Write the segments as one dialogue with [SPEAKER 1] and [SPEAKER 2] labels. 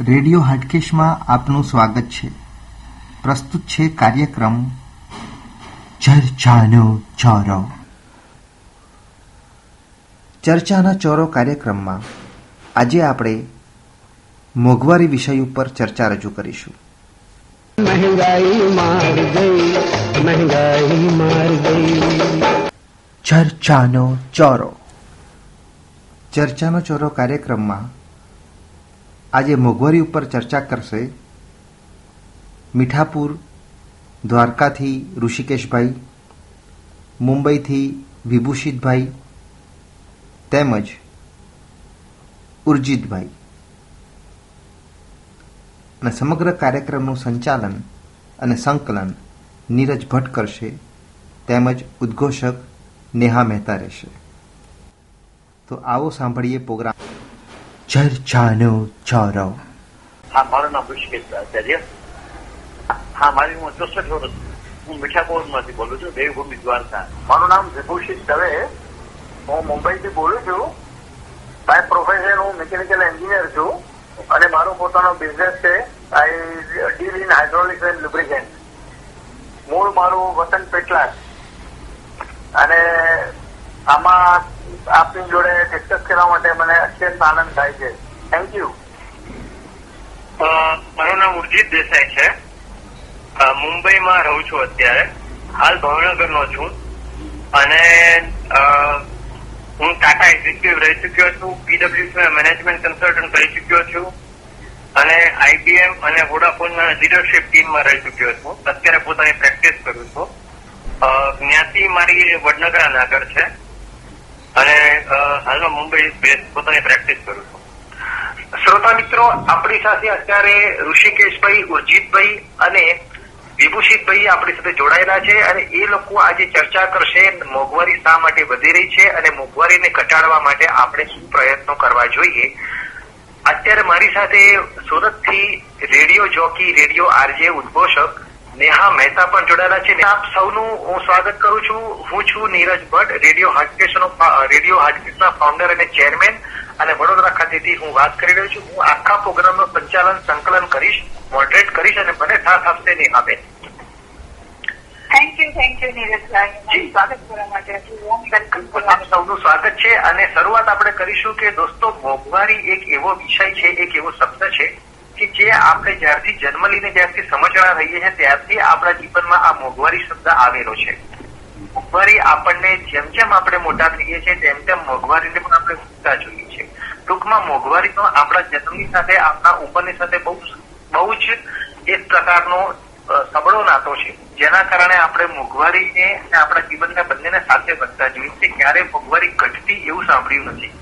[SPEAKER 1] Radio હાટકેશમાં આપનું સ્વાગત છે. પ્રસ્તુત છે કાર્યક્રમ ચર્ચાનો ચોરો. ચર્ચાના ચોરો કાર્યક્રમમાં આજે આપણે મોંઘવારી વિષય ઉપર ચર્ચા રજૂ કરીશું.
[SPEAKER 2] મહેંગાઈ
[SPEAKER 1] ચર્ચાનો ચોરો. ચર્ચાનો ચોરો કાર્યક્રમમાં આજે મોંઘવારી ઉપર ચર્ચા કરશે મીઠાપુર, દ્વારકાથી ઋષિકેશભાઈ, મુંબઈથી વિભૂષિતભાઈ તેમજ ઉર્જિતભાઈ. અને સમગ્ર કાર્યક્રમનું સંચાલન અને સંકલન નીરજ ભટ્ટ કરશે, તેમજ ઉદ્ઘોષક નેહા મહેતા રહેશે. તો આવો સાંભળીએ પ્રોગ્રામ. ચર્ચાનો ચોરો
[SPEAKER 3] હા મારું નામ ઋષિકેશ આચાર્ય હા મારી ઉંમર ચોસઠ વર્ષ હું મીઠાપોરમાંથી બોલું છું દેવભૂમિ દ્વારકા મારું નામ વિભૂષિત દવે હું મુંબઈથી બોલું છું બાય પ્રોફેશન હું મિકેનિકલ એન્જિનિયર છું અને મારો પોતાનો બિઝનેસ છે I deal in hydraulics and lubricant મૂળ મારું વતન પેટલાદ અને આમાં આપની જોડે ડિસ્કસ કરવા માટે મને અત્યંત આનંદ થાય છે. થેન્ક યુ
[SPEAKER 4] મારું નામ ઉર્જિત દેસાઈ છે. મુંબઈમાં રહું છું અત્યારે. હાલ ભાવનગરનો છું. અને હું ટાટા એક્ઝિક્યુટિવ રહી ચુક્યો છું. પીડબ્લ્યુસી મેનેજમેન્ટ કન્સલ્ટન્ટ રહી ચુક્યો છું. અને આઈબીએમ અને વોડાફોનના લીડરશિપ ટીમમાં રહી ચુક્યો છું. અત્યારે પોતાની પ્રેક્ટિસ કરું છું. જ્ઞાતિ મારી વડનગરા નાગર છે. અને હાલમાં મુંબઈ પોતાની પ્રેક્ટિસ કરું છું. શ્રોતા મિત્રો, આપણી સાથે અત્યારે ઋષિકેશભાઈ, ઉર્જિતભાઈ અને વિભૂષિતભાઈ આપણી સાથે જોડાયેલા છે અને એ લોકો આજે ચર્ચા કરશે મોંઘવારી શા માટે વધી રહી છે અને મોંઘવારીને ઘટાડવા માટે આપણે શું પ્રયત્નો કરવા જોઈએ. અત્યારે મારી સાથે સુરતથી રેડિયો જોકી, રેડિયો આરજે ઉદ્ઘોષક નેહા મહેતા પણ જોડાયેલા છે. આપ સૌનું હું સ્વાગત કરું છું. હું છું નીરજ ભટ્ટ રેડિયો હાટકેશનો રેડિયો હાટકેશના ફાઉન્ડર અને ચેરમેન અને વડોદરા ખાતેથી હું વાત કરી રહ્યો છું. હું આખા પ્રોગ્રામનું સંચાલન સંકલન કરીશ મોડરેટ કરીશ અને મને સાથ આપશે નેહાબેન
[SPEAKER 5] થેન્ક યુ થેન્ક યુ નીરજભાઈ. સ્વાગત કરવા માટે.
[SPEAKER 4] સૌનું સ્વાગત છે. અને શરૂઆત આપણે કરીશું કે દોસ્તો મોંઘવારી એક એવો વિષય છે એક એવો શબ્દ છે કે જે આપણે જ્યારથી જન્મ લઈને જ્યારથી સમજણા રહીએ છીએ, ત્યારથી આપણા જીવનમાં આ મોંઘવારી શબ્દ આવેલો છે. મોંઘવારી આપણને જેમ જેમ આપણે મોટા થઈએ છીએ, તેમ તેમ મોંઘવારીને પણ આપણે ભૂલતા જોઈએ છીએ. ટૂંકમાં મોંઘવારીનો આપણા જન્મની સાથે, આપણા ઉંમરની સાથે બહુ બહુ જ એક પ્રકારનો સબળો નાતો છે. જેના કારણે આપણે મોંઘવારીને આપણા જીવનના બંનેને સાથે વધતા જોઈએ છે ક્યારે મોંઘવારી ઘટતી એવું સાંભળ્યું નથી.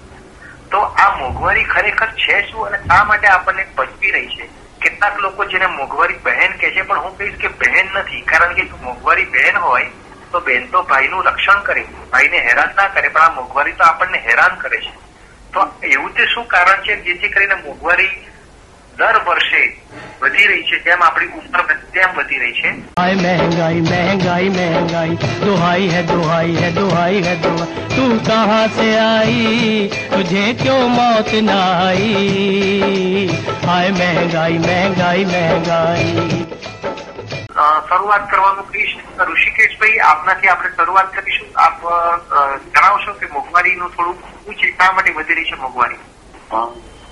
[SPEAKER 4] તો આ મોંઘવારી ખરેખર છે શું અને શા માટે આપણને પચવી રહી છે? કેટલાક લોકો જેને મોંઘવારી બહેન કે છે, પણ હું કહીશ કે બહેન નથી, કારણ કે મોંઘવારી બહેન હોય, તો બહેન તો ભાઈનું રક્ષણ કરે, ભાઈને હેરાન ના કરે, પણ આ મોંઘવારી તો આપણને હેરાન કરે છે. તો એવું તે શું કારણ છે જેથી કરીને મોંઘવારી દર વર્ષે વધી રહી છે, જેમ આપણી ઉંમર તેમ વધી રહી છે.
[SPEAKER 2] મહેંગાઈ મહેંગાઈ મહેંગાઈ, દુહાઈ હે દુહાઈ હે દુહાઈ હે તું કહા સે આઈ? से आई तुझे क्यों मौत न आई हाय महंगाई महंगाई महंगाई
[SPEAKER 4] અ, શરૂઆત કરવાનું કહીશ ઋષિકેશભાઈ આપનાથી આપણે શરૂઆત કરીશું આપ અ, જણાવશો કે મોંઘવારીનું થોડું શું છે શા માટે વધી રહી છે મોંઘવારી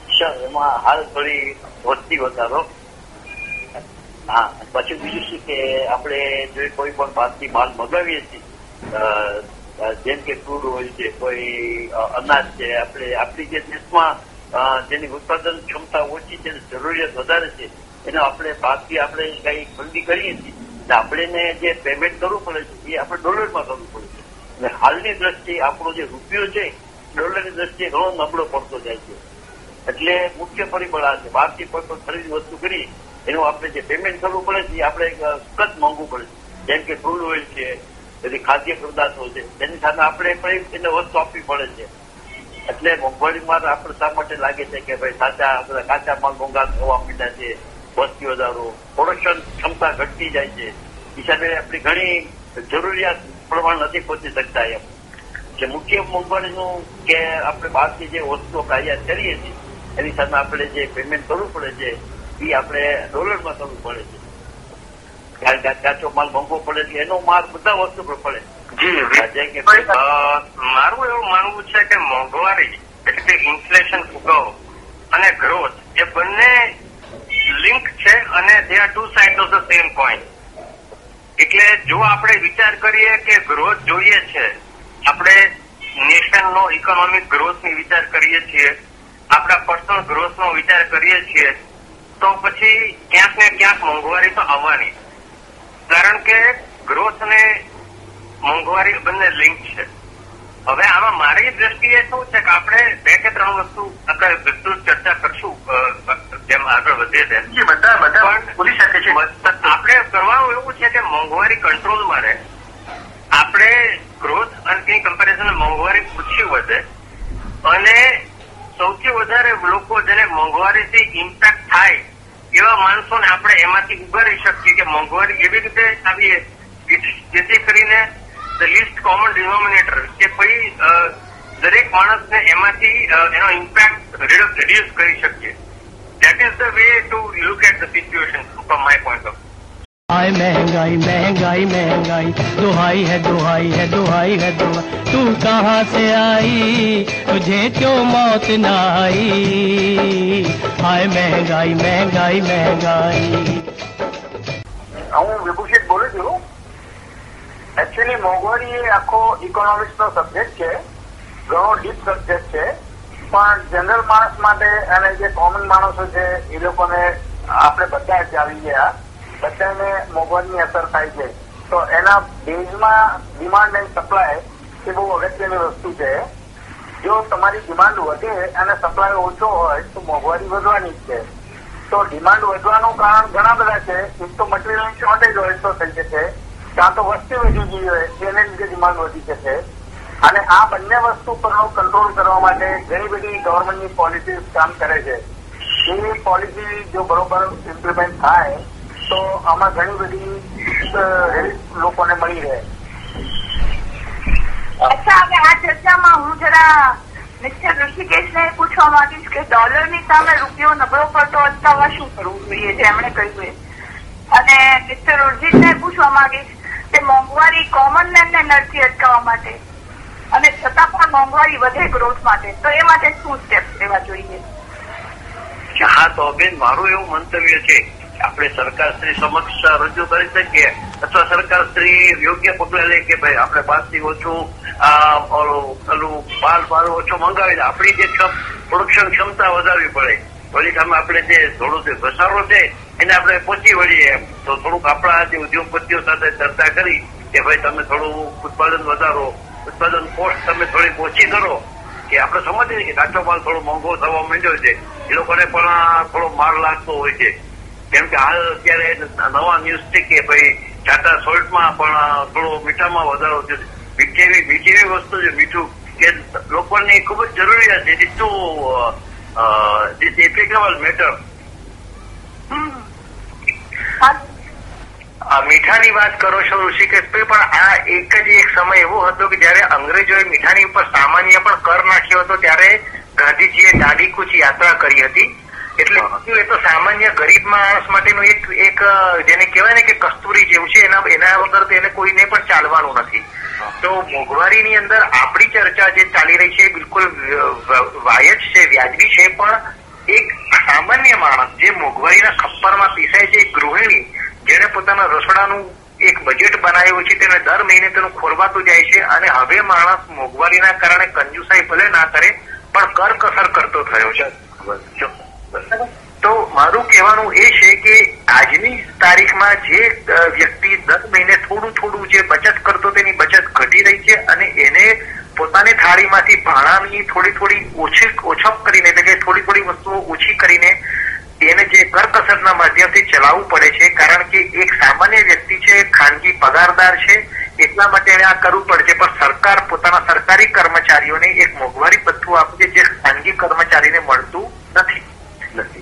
[SPEAKER 3] સર એમાં હાલ થોડી વધતી વધારો હા પછી બીજું શું કે આપણે જો કોઈ પણ બહારથી માલ મગાવીએ છીએ અ, અ, જેમ કે ક્રૂડ ઓઇલ છે, કોઈ અનાજ છે, આપણે આપણી જે દેશમાં જેની ઉત્પાદન ક્ષમતા ઓછી છે જરૂરિયાત વધારે છે, એનો આપણે ભાગથી આપણે કઈ ખરીદી કરીએ છીએ આપણે જે પેમેન્ટ કરવું પડે છે, એ આપણે ડોલરમાં કરવું પડે છે. અને હાલની દ્રષ્ટિએ આપણો જે રૂપિયો છે ડોલરની દ્રષ્ટિએ ઘણો નબળો પડતો જાય છે. એટલે મુખ્ય પરિબળ આ છે. બહારથી કોઈ પણ ખરીદી વસ્તુ કરી, એનું આપણે જે પેમેન્ટ કરવું પડે છે, એ આપણે એક સખત મોંઘું પડે છે. જેમ કે ક્રૂડ ઓઇલ છે પછી ખાદ્ય પદાર્થો છે. તેની સામે આપણે પણ એને વસ્તુ આપવી પડે છે. એટલે મોંઘવારીમાં આપણે શા માટે લાગે છે કે ભાઈ સાચા, બધા કાચા માલ મોંઘા થવા માંડ્યા છે વસ્તી વધારો પ્રોડક્શન ક્ષમતા ઘટતી જાય છે. હિસાબે આપણી ઘણી જરૂરિયાત પ્રમાણ નથી પહોંચી શકતા એમ. જે મુખ્ય મોંઘવારીનું કે આપણે બહારથી જે વસ્તુઓ આપણે આયાત કરીએ છીએ, એની સામે આપણે જે પેમેન્ટ કરવું પડે છે એ આપણે ડોલરમાં કરવું પડે છે. કાચો માલ મોંઘો પડે છે. એનો માલ બધા વસ્તુ પર પડે.
[SPEAKER 6] જી
[SPEAKER 3] જેમ કે
[SPEAKER 6] અ, મારું એવું માનવું છે કે મોંઘવારી એટલે કે ઇન્ફ્લેશન ફુગાવો અને ગ્રોથ એ બંને લિંક છે અને they are two side of the same coin એટલે જો આપણે વિચાર કરીએ કે ગ્રોથ જોઈએ છે આપણે નેશનનો ઇકોનોમિક ગ્રોથની વિચાર કરીએ છીએ આપણા પર્સનલ ગ્રોથનો વિચાર કરીએ છીએ તો પછી ક્યાંક ને ક્યાંક મોંઘવારી તો આવવાની. કે ગ્રોથ અને મોંઘવારી બંને લિંક છે. હવે આમાં મારી દ્રષ્ટિએ શું છે કે આપણે બે કે ત્રણ વસ્તુ આપણે વિસ્તૃત ચર્ચા કરશું જેમ આગળ વધે તેમ.
[SPEAKER 4] બધા બધા બોલી શકે છે.
[SPEAKER 6] આપણે કરવાનું એવું છે કે મોંઘવારી કંટ્રોલમાં રહે. આપણે ગ્રોથ અને કમ્પેરિઝન મોંઘવારી ઓછી વધે અને સૌથી વધારે લોકો જેને મોંઘવારીથી ઇમ્પેક્ટ થાય એવા માણસોને આપણે એમાંથી ઉગારી શકીએ કે મોંઘવારી એવી રીતે આવીએ જેથી કરીને ધ લીસ્ટ કોમન ડિનોમિનેટર કે ભાઈ દરેક માણસને એમાંથી એનો ઇમ્પેક્ટ રિડ્યુસ કરી શકીએ. That is the way to look at the situation from my point of view.
[SPEAKER 2] हाय महंगाई महंगाई महंगाई दुहाई है दुहाई है दुहाई है दुहाई तू कहाँ से आई तुझे क्यों मौत न आई हाय महंगाई महंगाई महंगाई
[SPEAKER 4] હું વિભૂષિત બોલું છું એકચ્યુઅલી મોંઘવારી એ આખો ઇકોનોમિક્સ નો સબ્જેક્ટ છે ઘણો ડીપ સબ્જેક્ટ છે પણ જનરલ માણસ માટે અને જે કોમન માણસો છે એ લોકોને આપણે બધા જ આવી ગયા બધાને મોંઘવારીની અસર થાય છે. તો એના બેઝમાં ડિમાન્ડ એન્ડ સપ્લાય એ બહુ અગત્યની વસ્તુ છે. જો તમારી ડિમાન્ડ વધે અને સપ્લાય ઓછો હોય, તો મોંઘવારી વધવાની જ છે. તો ડિમાન્ડ વધવાનું કારણ ઘણા બધા છે. એક તો મટીરિયલ શોર્ટેજ હોય તો થઈ શકે. કાં તો વસ્તી વધી ગઈ હોય તેને લીધે ડિમાન્ડ વધી શકે. અને આ બંને વસ્તુ પરનો કંટ્રોલ કરવા માટે ઘણી બધી ગવર્મેન્ટની પોલિસી કામ કરે છે. એ પોલિસી જો બરોબર ઇમ્પ્લિમેન્ટ થાય તો આમાં ઘણી બધી હેલ્પ લોકોને મળી રહે.
[SPEAKER 5] અચ્છા હવે આ ચર્ચામાં હું જરા મિસ્ટર ઋષિકેશને પૂછવા માંગીશ કે ડોલરની સામે રૂપિયો નબળો પડતો અટકાવવા શું કરવું જોઈએ જે એમણે કહ્યું એ અને મિસ્ટર ઉર્જિતને પૂછવા માંગીશ કે મોંઘવારી કોમન મેનને નડતી અટકાવવા માટે અને છતાં પણ મોંઘવારી વધે ગ્રોથ માટે તો એ માટે શું સ્ટેપ્સ લેવા જોઈએ?
[SPEAKER 3] હા તો બેન મારું એવું મંતવ્ય છે આપણે સરકાર શ્રી સમક્ષ રજૂ કરી શકીએ અથવા સરકાર શ્રી યોગ્ય પગલા લે કે ભાઈ આપણે પાસથી ઓછું ઓલું બાર માલ ઓછો મંગાવીને આપણી જે પ્રોડક્શન ક્ષમતા વધારવી પડે. વળી સામે આપણે જે થોડો જે ઘસારો છે, એને આપણે પહોંચી વળીએ એમ. તો થોડુંક આપણા જે ઉદ્યોગપતિઓ સાથે ચર્ચા કરી કે ભાઈ તમે થોડું ઉત્પાદન વધારો, ઉત્પાદન કોસ્ટ તમે થોડી ઓછી કરો. કે આપણે સમજીએ કે કાચો માલ થોડો મોંઘો થવા માંડ્યો છે. એ લોકોને પણ થોડો માર લાગતો હોય છે. કેમ કે હાલ અત્યારે નવા ન્યૂઝ છે કે ભાઈ ટાટા સોલ્ટમાં પણ થોડો મીઠામાં વધારો છે. મીઠી એવી મીઠી એવી વસ્તુ છે મીઠું કે લોકોની ખૂબ જ જરૂરિયાત છે. ઇટ ટુ એપ્લિકેબલ મેટર
[SPEAKER 4] આ મીઠાની વાત કરો છો ઋષિકેશભાઈ પણ આ એક જ એક સમય એવો હતો કે જયારે અંગ્રેજોએ મીઠાની ઉપર સામાન્ય પણ કર નાખ્યો હતો ત્યારે ગાંધીજીએ દાઢી કૂચ યાત્રા કરી હતી. એટલે એ તો સામાન્ય ગરીબ માણસ માટેનું એક એક, જેને કહેવાય ને કે કસ્તુરી જેવું છે, એના એના વગર તો એને કોઈને પણ ચાલવાનું નથી. તો મોંઘવારીની અંદર આપણી ચર્ચા જે ચાલી રહી છે એ બિલકુલ વાયજ છે, વ્યાજબી છે, પણ એક સામાન્ય માણસ જે મોંઘવારીના ખપ્પરમાં પીસાય છે એક ગૃહિણી જેને પોતાના રસોડાનું એક બજેટ બનાવ્યું છે, તેને દર મહિને તેનું ખોરવાતું જાય છે અને હવે માણસ મોંઘવારીના કારણે કંજુસાઈ ભલે ના કરે, પણ કરકસર કરતો થયો છે. તો મારું કહેવાનું એ છે કે આજની તારીખમાં જે વ્યક્તિ દર મહિને થોડું થોડું જે બચત કરતો તેની બચત ઘટી રહી છે અને એને પોતાની થાળીમાંથી ભાણાની થોડી થોડી ઓછી, ઓછપ કરીને એટલે કે થોડી થોડી વસ્તુઓ ઓછી કરીને એને જે કરકસરના માધ્યમથી ચલાવવું પડે છે. કારણ કે એક સામાન્ય વ્યક્તિ છે, ખાનગી પગારદાર છે, એટલા માટે એને આ કરવું પડશે પણ સરકાર પોતાના સરકારી કર્મચારીઓને એક મોંઘવારી ભથ્થું આપે છે જે ખાનગી કર્મચારીને મળતું નથી.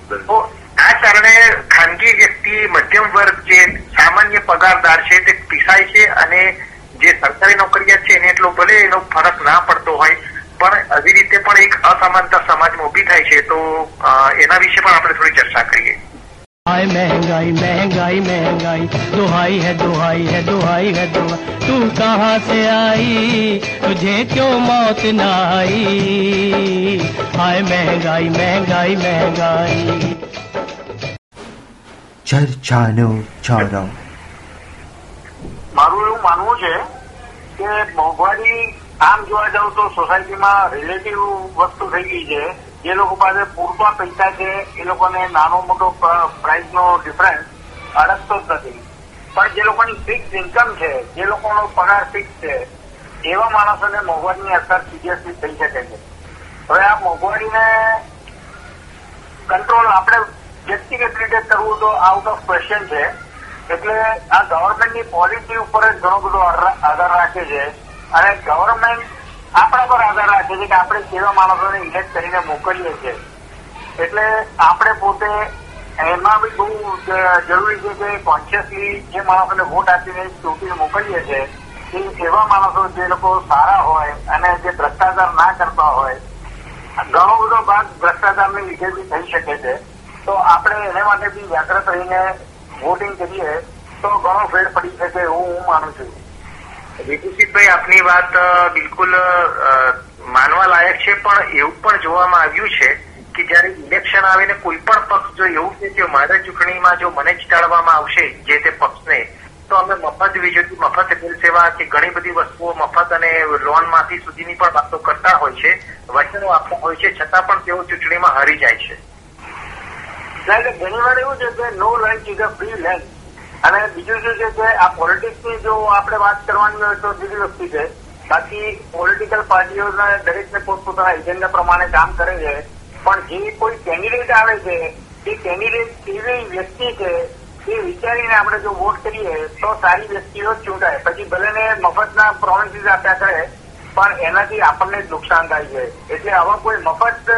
[SPEAKER 4] તો આ કારણે ખાનગી વ્યક્તિ, મધ્યમ વર્ગ જે સામાન્ય પગારદાર છે, તે પીસાય છે અને જે સરકારી નોકરિયાત છે, એને એટલો ભલે એનો ફરક ના પડતો હોય, પણ આવી રીતે પણ એક અસમાનતા સમાજમાં ઊભી થાય છે, તો એના વિશે પણ આપણે થોડી ચર્ચા કરીએ.
[SPEAKER 2] हाय महंगाई महंगाई महंगाई दुहाई है दुहाई है दुहाई है दुहाई तू कहाँ से आई तुझे क्यों मौत न आई हाय महंगाई महंगाई महंगाई
[SPEAKER 1] ચર્ચાનો ચોરો
[SPEAKER 7] મારું એવું માનવું છે કે મોંઘવારી આમ જોવા જાવ તો સોસાયટીમાં રિલેટિવ વસ્તુ થઈ ગઈ છે જે લોકો પાસે પૂરતા પૈસા છે, એ લોકોને નાનો મોટો પ્રાઇસનો ડિફરન્સ અડકતો જ નથી. પણ જે લોકોની ફિક્સ ઇન્કમ છે, જે લોકોનો પગાર ફિક્સ છે, એવા માણસોને મોંઘવારીની અસર સિરિયસલી થઈ શકે છે. હવે આ મોંઘવારીને કંટ્રોલ આપણે વ્યક્તિગત રીતે કરવું તો આઉટ ઓફ ક્વેશ્ચન છે. એટલે આ ગવર્મેન્ટની પોલિસી ઉપર જ ઘણો બધો આધાર રાખે છે. અને ગવર્મેન્ટ આપણા પર આધાર રાખે છે કે આપણે કેવા માણસોને ઇલેક્ટ કરીને મોકલીએ છીએ. એટલે આપણે પોતે એમાં બી બહુ જરૂરી છે કે કોન્શિયસલી જે માણસોને વોટ આપીને ચૂંટીને મોકલીએ છીએ, એ એવા માણસો જે લોકો સારા હોય અને જે ભ્રષ્ટાચાર ના કરતા હોય, ઘણો બધો ભાગ ભ્રષ્ટાચારને લીધે બી થઈ શકે છે. તો આપણે એને માટે બી જાગૃત રહીને વોટિંગ કરીએ તો ઘણો ફેર પડી શકે એવું હું માનું છું.
[SPEAKER 4] વિભૂષિતભાઈ, આપની વાત બિલકુલ માનવા લાયક છે, પણ એવું પણ જોવામાં આવ્યું છે કે જયારે ઇલેક્શન આવે ને કોઈ પણ પક્ષ જો એવું છે કે મારા ચૂંટણીમાં જો મને જીતાડવામાં આવશે જે તે પક્ષને, તો અમે મફત વીજળી, મફત રેલ સેવા કે ઘણી બધી વસ્તુઓ મફત અને લોનમાંથી સુધીની પણ વાતો કરતા હોય છે, વચનો આપતા હોય છે, છતાં પણ તેઓ ચૂંટણીમાં હારી જાય છે.
[SPEAKER 7] ઘણી વાર એવું છે કે no lunch is a free lunch અને બીજું શું છે કે આ પોલિટિક્સની જો આપણે વાત કરવાની હોય તો બીજી વસ્તુ છે. બાકી પોલિટિકલ પાર્ટીઓના દરેકને પોતપોતાના એજન્ડા પ્રમાણે કામ કરે છે. પણ જે કોઈ કેન્ડિડેટ આવે છે એ કેન્ડિડેટ કેવી વ્યક્તિ છે એ વિચારીને આપણે જો વોટ કરીએ, તો સારી વ્યક્તિઓ ચૂંટાય. પછી ભલે ને મફતના પ્રોમિસીસ આપ્યા કરે, પણ એનાથી આપણને જ નુકસાન થાય છે. એટલે આવા કોઈ મફત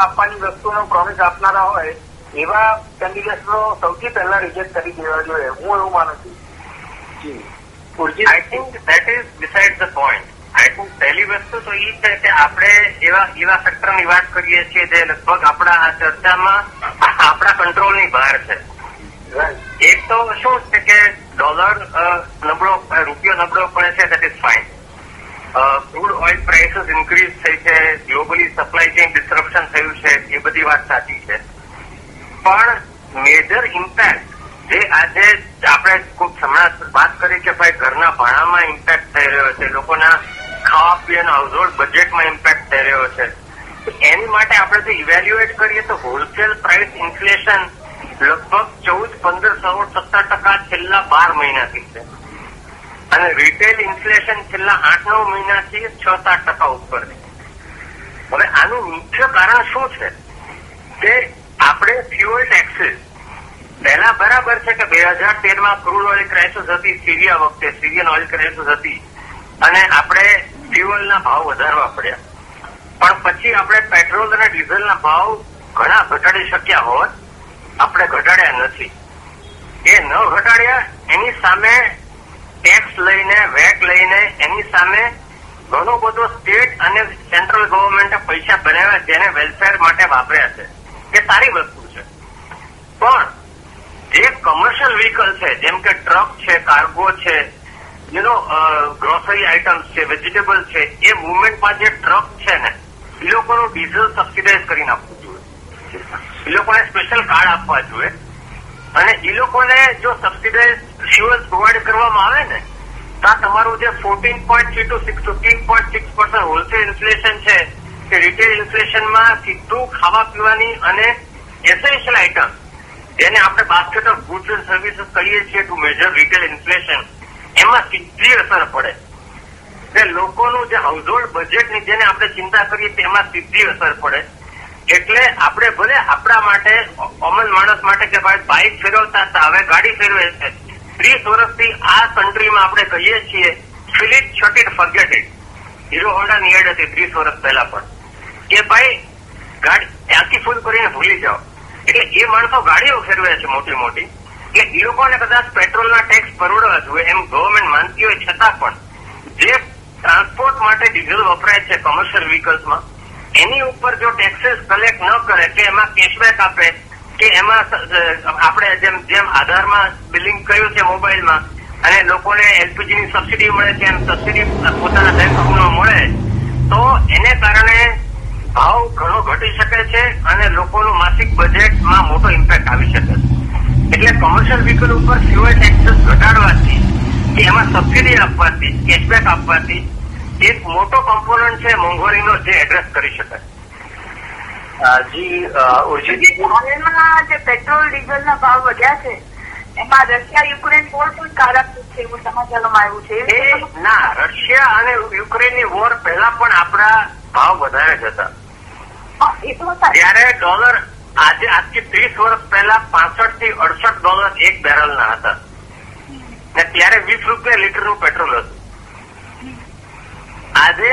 [SPEAKER 7] આપવાની વસ્તુનો પ્રોમિસ આપનારા હોય એવા કેન્ડિડેટનો સૌથી પહેલા રિજેક્ટ કરી દેવા જોઈએ હું એવું માનું છું.
[SPEAKER 6] I think that is beside the point I think પહેલી વસ્તુ તો એ છે કે આપણે એવા એવા સેક્ટરની વાત કરીએ છીએ જે લગભગ આપણા આ ચર્ચામાં આપણા કંટ્રોલની બહાર છે. એક તો શું છે કે ડોલર અ, નબળો રૂપિયો નબળો પડે છે that is fine crude oil prices increase થઈ છે ગ્લોબલી સપ્લાય ચેઇન ડિસ્ટ્રપ્શન થયું છે એ બધી વાત સાચી છે. પણ મેજર ઇમ્પેક્ટ જે આજે આપણે ખૂબ હમણાં વાત કરી કે ભાઈ ઘરના ભાણામાં ઇમ્પેક્ટ થઈ રહ્યો છે, લોકોના ખાવા પીવાના હાઉસહોલ્ડ બજેટમાં ઇમ્પેક્ટ થઈ રહ્યો છે. એની માટે આપણે જો ઇવેલ્યુએટ કરીએ તો હોલસેલ પ્રાઇસ ઇન્ફ્લેશન લગભગ ચૌદ, પંદર સોળ સત્તર ટકા છેલ્લા બાર મહિનાથી છે. અને રિટેલ ઇન્ફ્લેશન છેલ્લા આઠ, નવ મહિનાથી છ, સાત ટકા ઉપર છે. હવે આનું મુખ્ય કારણ શું છે? કે આપણે ફ્યુઅલ ટેક્સીસ પહેલા બરાબર છે કે બે હજાર તેરમાં ક્રૂડ ઓઇલ ક્રાઇસિસ હતી સિરિયા વખતે સિરિયન ઓઇલ ક્રાઇસિસ હતી. અને આપણે ફ્યુઅલના ભાવ વધારવા પડ્યા. પણ પછી આપણે પેટ્રોલ અને ડીઝલના ભાવ ઘણા ઘટાડી શક્યા હોત. આપણે ઘટાડ્યા નથી. એ ન ઘટાડ્યા, એની સામે ટેક્સ લઈને વેટ લઈને, એની સામે ઘણો બધો સ્ટેટ અને સેન્ટ્રલ ગવર્મેન્ટે પૈસા બનાવ્યા જેને વેલફેર માટે વાપર્યા છે. એ સારી વસ્તુ છે. પણ જે કમર્શિયલ વ્હીકલ છે, જેમ કે ટ્રક છે કાર્ગો છે યુનો ગ્રોસરી આઇટમ્સ છે વેજીટેબલ છે, એ મુવમેન્ટમાં જે ટ્રક છે ને, એ લોકોનું ડીઝલ સબસિડાઇઝ કરી નાખવું જોઈએ. એ લોકોને સ્પેશિયલ કાર્ડ આપવા જોઈએ. અને એ લોકોને જો સબસિડાઇઝ ફ્યુઅલ પ્રોવાઈડ કરવામાં આવે ને, તો તમારું જે fourteen point three two six fifteen point six percent wholesale inflation છે કે રિટેલ ઇન્ફ્લેશનમાં સીધું ખાવા પીવાની અને એસેન્શિયલ આઇટમ જેને આપણે basket of goods and services કહીએ છીએ ટુ મેજર રિટેલ ઇન્ફ્લેશન એમાં સીધી અસર પડે. એટલે લોકોનું જે હાઉસહોલ્ડ બજેટની જેને આપણે ચિંતા કરીએ તેમાં સીધી અસર પડે. એટલે આપણે ભલે આપણા માટે કોમન માણસ માટે કે ભાઈ બાઇક ફેરવતા હતા, હવે ગાડી ફેરવે છે. ત્રીસ વર્ષથી આ કન્ટ્રીમાં આપણે કહીએ છીએ fill it shut it forget it Hero હોન્ડાની ad હતી ત્રીસ વર્ષ પહેલા પણ. કે ભાઈ, ગાડી ત્યાંથી ફૂલ કરીને ભૂલી જાઓ. એટલે એ માણસો ગાડીઓ ફેરવે છે મોટી મોટી. એટલે એ લોકોને કદાચ પેટ્રોલના ટેક્સ પરવડવા જોઈએ એમ ગવર્મેન્ટ માનતી હોય, છતાં પણ જે ટ્રાન્સપોર્ટ માટે ડીઝલ વપરાય છે કોમર્શિયલ વ્હીકલ્સમાં એની ઉપર જો ટેક્સીસ કલેક્ટ ન કરે, કે એમાં કેશબેક આપે, કે એમાં આપણે જેમ જેમ આધારમાં બિલિંગ કર્યું છે મોબાઈલમાં, અને લોકોને એલપીજી ની સબસિડી મળે છે, એમ સબસિડી પોતાના બેંક અકાઉન્ટમાં મળે, તો એને કારણે ભાવ ઘણો ઘટી શકે છે અને લોકોનું માસિક બજેટમાં મોટો ઇમ્પેક્ટ આવી શકે છે. એટલે કોમર્શિયલ વ્હીકલ ઉપર ફ્યુઅલ ટેક્સીસ ઘટાડવાથી કે એમાં સબસિડી આપવાથી કેશબેક આપવાથી એક મોટો કોમ્પોનન્ટ છે મોંઘવારીનો જે એડ્રેસ કરી શકાય.
[SPEAKER 3] જી અ, ઉર્જીજી
[SPEAKER 5] હાલમાં જે પેટ્રોલ ડીઝલના ભાવ વધ્યા છે એમાં રશિયા યુક્રેન વોર પણ કારક છે એવું સમાચારોમાં આવ્યું છે.
[SPEAKER 6] એ ના રશિયા અને યુક્રેનની વોર પહેલા પણ આપણા ભાવ વધારે જ હતા. ત્યારે ડોલર આજે, આજથી ત્રીસ વર્ષ પહેલા પાસઠથી અડસઠ ડોલર એક બેરલના હતા. ને ત્યારે વીસ રૂપિયા લીટરનું પેટ્રોલ હતું. આજે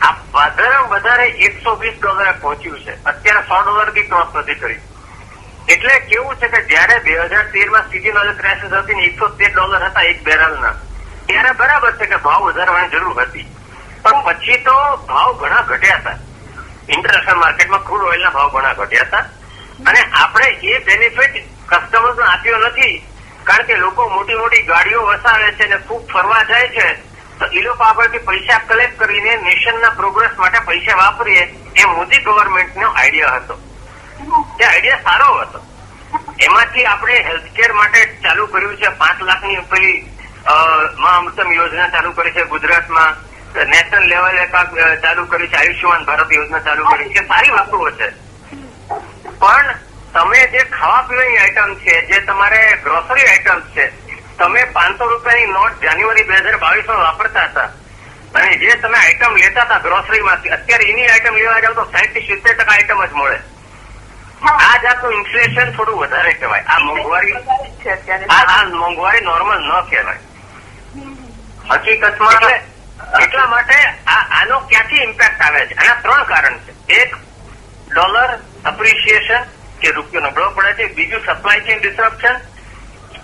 [SPEAKER 6] આ વધારે વધારે એકસો વીસ ડોલરે પહોંચ્યું છે. અત્યારે સો ડોલર બી ક્રોસ નથી કરી. એટલે કેવું છે કે જયારે બે હજાર તેરમાં નોલેજ ક્રાઇસિસ હતી ને એકસો તેર ડોલર હતા એક બેરલના, ત્યારે બરાબર છે કે ભાવ વધારવાની જરૂર હતી. પણ પછી તો ભાવ ઘણા ઘટ્યા હતા. ઇન્ટરનેશનલ માર્કેટમાં ક્રૂડ ઓઇલના ભાવ ઘણા ઘટ્યા હતા. અને આપણે એ બેનિફિટ કસ્ટમર્સને આપ્યો નથી. કારણ કે લોકો મોટી મોટી ગાડીઓ વસાવે છે અને ખૂબ ફરવા જાય છે, તો એ લોકો આગળથી પૈસા કલેક્ટ કરીને નેશનના પ્રોગ્રેસ માટે પૈસા વાપરીએ એ મોદી ગવર્મેન્ટનો આઈડિયા હતો. તે આઈડિયા સારો હતો. એમાંથી આપણે હેલ્થકેર માટે ચાલુ કર્યું છે. પાંચ લાખની પેલી મા યોજના ચાલુ કરી છે ગુજરાતમાં. નેશનલ લેવલે ચાલુ કરી છે આયુષ્યમાન ભારત યોજના ચાલુ કરી છે. સારી વસ્તુઓ છે. પણ તમે જે ખાવા પીવાની આઈટમ છે જે તમારે ગ્રોસરી આઈટમ છે તમે પાંચસો રૂપિયાની નોટ જાન્યુઆરી બે હજાર બાવીસમાં વાપરતા હતા અને જે તમે આઈટમ લેતા હતા ગ્રોસરીમાંથી અત્યારે એની આઈટમ લેવા જાવ તો સાઠથી સિત્તેર ટકા આઈટમ જ મળે. આ જાતનું ઇન્ફ્લેશન થોડું વધારે કહેવાય. આ મોંઘવારી આ મોંઘવારી નોર્મલ ન કહેવાય. હકીકતમાં એટલા માટે આનો ક્યાંથી ઇમ્પેક્ટ આવે છે? આના ત્રણ કારણ છે. એક ડોલર અપ્રિશિએશન કે રૂપિયો નબળો પડે છે. બીજું supply chain disruption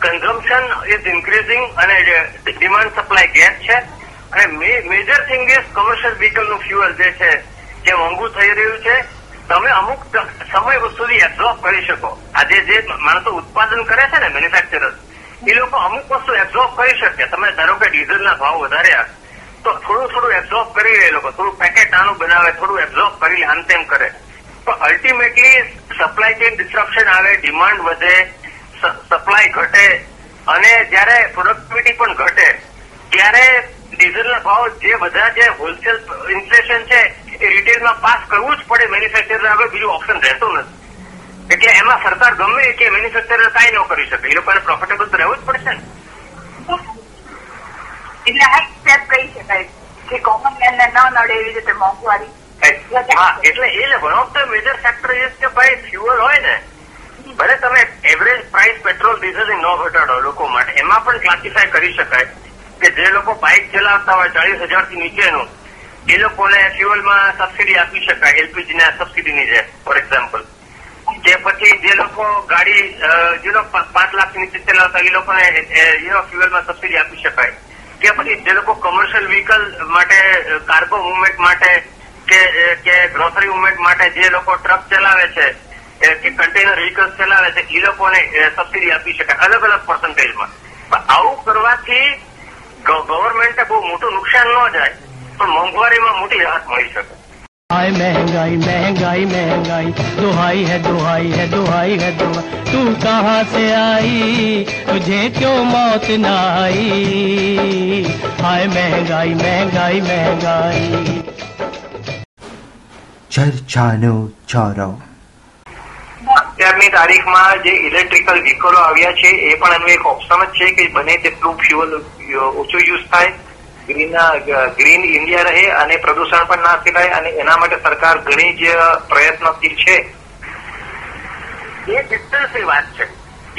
[SPEAKER 6] consumption is increasing અને ડિમાન્ડ સપ્લાય ગેપ છે. અને મેજર થિંગ ઇઝ કોમર્શિયલ વ્હીકલનું ફ્યુઅલ જે છે, જે મોંઘું થઈ રહ્યું છે, તમે અમુક સમય સુધી એબ્ઝોર્બ કરી શકો. આજે જે માણસો ઉત્પાદન કરે છે ને મેન્યુફેક્ચરર એ લોકો અમુક વસ્તુ એબ્ઝોર્બ કરી શકે. તમે ધારો કે ડીઝલના ભાવ વધાર્યા તો થોડું થોડું એબ્ઝોર્બ કરી લે લોકો. થોડું પેકેટ આનું બનાવે, થોડું એબ્ઝોર્બ કરી લે આમ કરે. પણ અલ્ટિમેટલી સપ્લાય ચેઇન ડિસ્ટ્રપ્શન આવે ડિમાન્ડ વધે સપ્લાય ઘટે, અને જ્યારે પ્રોડક્ટિવિટી પણ ઘટે, ત્યારે ડીઝલના ભાવ જે બધા જે હોલસેલ ઇન્ફ્લેશન છે, એ રિટેલમાં પાસ કરવું જ પડે મેન્યુફેક્ચરર હવે બીજું ઓપ્શન રહેતું નથી. એટલે એમાં સરકાર ગમે કે મેન્યુફેક્ચરર કાંઈ ન કરી શકે. એ લોકોને પ્રોફિટેબલ તો રહેવું જ પડશે ને.
[SPEAKER 5] એટલે આ સ્ટેપ કહી શકાય કે કોમન મેનને ન નડે એવી રીતે મોંઘવારી.
[SPEAKER 6] એટલે એ one of the major factor is કે ભાઈ ફ્યુઅલ હોય ને, ભલે તમે એવરેજ પ્રાઇસ પેટ્રોલ ડીઝલ ન ઘટાડો લોકો માટે, એમાં પણ ક્લાસિફાય કરી શકાય કે જે લોકો બાઇક ચલાવતા હોય, ચાલીસ હજારથી નીચેનું, એ લોકોને ફ્યુઅલમાં સબસિડી આપી શકાય એલપીજી ના સબસિડીની છે ફોર એક્ઝામ્પલ કે પછી જે લોકો ગાડી જે લોકો પાંચ લાખ નીચે ચલાવતા એ લોકોને ફ્યુઅલમાં સબસિડી આપી શકાય. કે પછી જે લોકો કોમર્શિયલ વ્હીકલ માટે કાર્ગો મુવમેન્ટ માટે કે ગ્રોસરી મુવમેન્ટ માટે જે લોકો ટ્રક ચલાવે છે કે કન્ટેનર વ્હીકલ ચલાવે છે એ લોકોને સબસિડી આપી શકાય અલગ અલગ પર્સન્ટેજમાં આવું કરવાથી ગવર્મેન્ટને બહુ મોટું નુકસાન ન જાય, પણ મોંઘવારીમાં મોટી રાહત મળી શકે.
[SPEAKER 2] हाय महंगाई महंगाई महंगाई दुहाई है दुहाई है दुहाई है दुहाई तू कहाँ से आई तुझे क्यों मौत न आई हाय महंगाई महंगाई महंगाई
[SPEAKER 1] ચર્ચાનો ચોરો
[SPEAKER 4] અત્યારની તારીખમાં જે ઇલેક્ટ્રિકલ વ્હીકલો આવ્યા છે એ પણ એનું એક ઓપ્શન જ છે કે બને તેટલું ફ્યુઅલ ઓછું યુઝ થાય ગ્રીન ગ્રીન ઇન્ડિયા રહે અને પ્રદૂષણ પણ ના ફેલાય અને એના માટે સરકાર ઘણી જ પ્રયત્નશીલ છે.
[SPEAKER 6] એ ડિસ્ટન્સની વાત છે.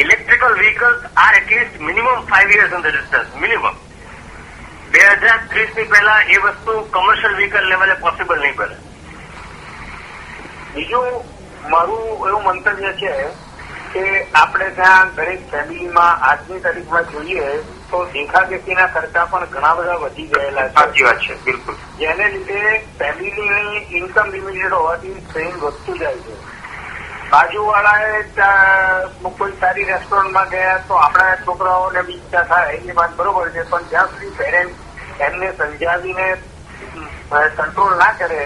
[SPEAKER 6] Electrical vehicles are at least minimum five years in the distance minimum બે હજાર ત્રીસની પહેલા એ વસ્તુ કમર્શિયલ વ્હીકલ લેવલે પોસિબલ નહીં બને.
[SPEAKER 7] બીજું મારું એવું મંતવ્ય છે કે આપણે ત્યાં દરેક ફેમિલીમાં આજની તારીખમાં જોઈએ તો દેખાદેખીના ખર્ચા પણ ઘણા બધા વધી ગયેલા છે.
[SPEAKER 6] સાચી વાત છે બિલકુલ.
[SPEAKER 7] જેને લીધે ફેમિલીની ઇન્કમ લિમિટેડ હોવાથી સ્ટ્રેન વધતું જાય છે. બાજુવાળાએ કોઈ સારી રેસ્ટોરન્ટમાં ગયા તો આપણા છોકરાઓને બી ઈચ્છા થાય એની વાત બરોબર છે પણ જ્યાં સુધી પેરેન્ટ એમને સમજાવીને કંટ્રોલ ના કરે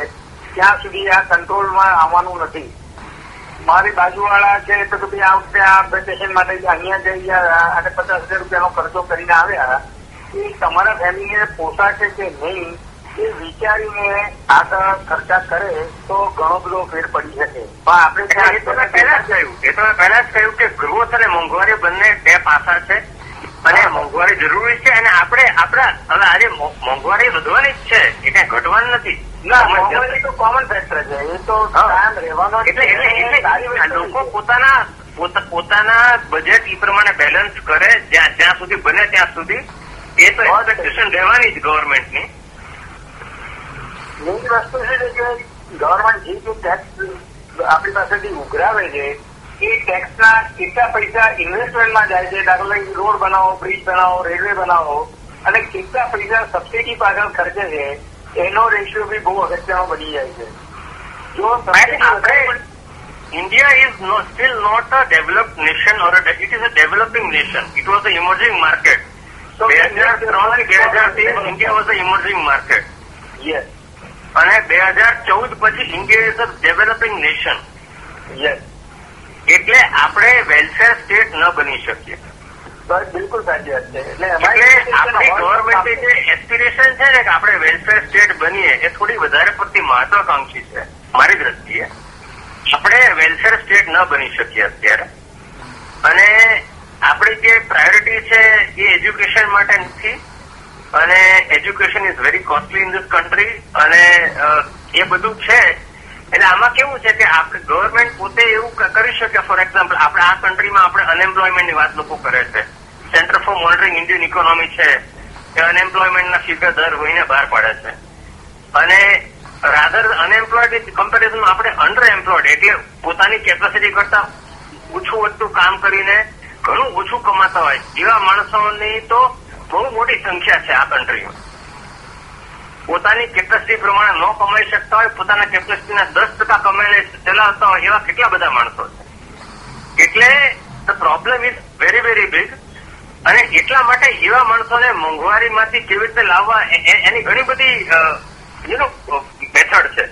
[SPEAKER 7] ત્યાં સુધી આ કંટ્રોલમાં આવવાનું નથી. મારી બાજુવાળા છે તો કે ભાઈ આ વખતે આ વેકેશન માટે અહીંયા જઈ ગયા અને પચાસ હજાર રૂપિયાનો ખર્ચો કરીને આવ્યા એ તમારા ફેમિલીને પોસાશે કે નહીં એ વિચારીને આગળ ખર્ચા કરે તો ઘણો બધો ફેર પડી શકે. પણ આપણે
[SPEAKER 6] એ તો મેં પહેલા જ કહ્યું એ તો મેં પહેલા જ કહ્યું કે ગ્રોથ અને મોંઘવારી બંને બે પાસા છે અને મોંઘવારી જરૂરી છે અને આપણે આપણા હવે આજે મોંઘવારી વધવાની જ છે એ કઈ ઘટવાની નથી.
[SPEAKER 7] ના મોંઘવારી તો કોમન ફેક્ટર છે. એ તો રહેવાનો
[SPEAKER 6] એટલે લોકો પોતાના પોતાના બજેટ એ પ્રમાણે બેલેન્સ કરે જ્યાં જ્યાં સુધી બને ત્યાં સુધી. એ તો એક્સપેક્ટેશન રહેવાની જ ગવર્મેન્ટની
[SPEAKER 7] મેઇન વસ્તુ છે કે ગવર્મેન્ટ જે જે ટેક્સ આપણી પાસેથી ઉઘરાવે છે એ ટેક્સના કેટલા પૈસા ઇન્વેસ્ટમેન્ટમાં જાય છે? દાખલા તરીકે રોડ બનાવો બ્રિજ બનાવો રેલવે બનાવો અને કેટલા પૈસા સબસિડી પાછળ ખર્ચે છે? એનો રેશિયો બી બહુ અગત્યનો બની જાય છે. જો વધારે
[SPEAKER 6] India is no, still not a developed nation or a, it is a developing nation. It was an emerging market.
[SPEAKER 7] So,
[SPEAKER 6] બે હજાર ત્રણ બે હજાર તેર India was a emerging market
[SPEAKER 7] yes
[SPEAKER 6] અને બે હજાર ચૌદ પછી India is a developing nation
[SPEAKER 7] yes
[SPEAKER 6] એટલે આપણે વેલફેર સ્ટેટ ન બની શકીએ.
[SPEAKER 7] બસ બિલકુલ સાચી વાત છે. એટલે
[SPEAKER 6] એટલે આપણી ગવર્મેન્ટની જે એસ્પિરેશન છે ને કે આપણે વેલફેર સ્ટેટ બનીએ એ થોડી વધારે પડતી મહત્વાકાંક્ષી છે મારી દ્રષ્ટિએ. આપણે વેલફેર સ્ટેટ ન બની શકીએ અત્યારે. અને આપણી જે પ્રાયોરિટી છે એ એજ્યુકેશન માટે નથી. અને education is very costly in this country અને એ બધું છે. એટલે આમાં કેવું છે કે આપણે ગવર્મેન્ટ પોતે એવું કરી શકે ફોર એક્ઝામ્પલ આપણે આ કન્ટ્રીમાં આપણે અનએમ્પ્લોયમેન્ટની વાત લોકો કરે છે. Centre for monitoring Indian economy છે, એ અનએમ્પ્લોયમેન્ટના ફિગર દર મહિને બહાર પાડે છે. અને રાધર અનએમ્પ્લોયડ કમ્પેરિઝન આપણે અંડર એમ્પ્લોયડ એટલે પોતાની કેપેસિટી કરતા ઓછું વધતું કામ કરીને ઘણું ઓછું કમાતા હોય, એવા માણસોની તો બહુ મોટી સંખ્યા છે આ કન્ટ્રીમાં પોતાની કેપેસિટી પ્રમાણે ન કમાઈ શકતા હોય, પોતાના કેપેસિટીના દસ ટકા કમાઈને ચલાવતા હોય, એવા કેટલા બધા માણસો છે. એટલે the problem is very very big અને એટલા માટે એવા માણસોને મોંઘવારીમાંથી કેવી રીતે લાવવા એની ઘણી બધી યુ નો મેથડ છે.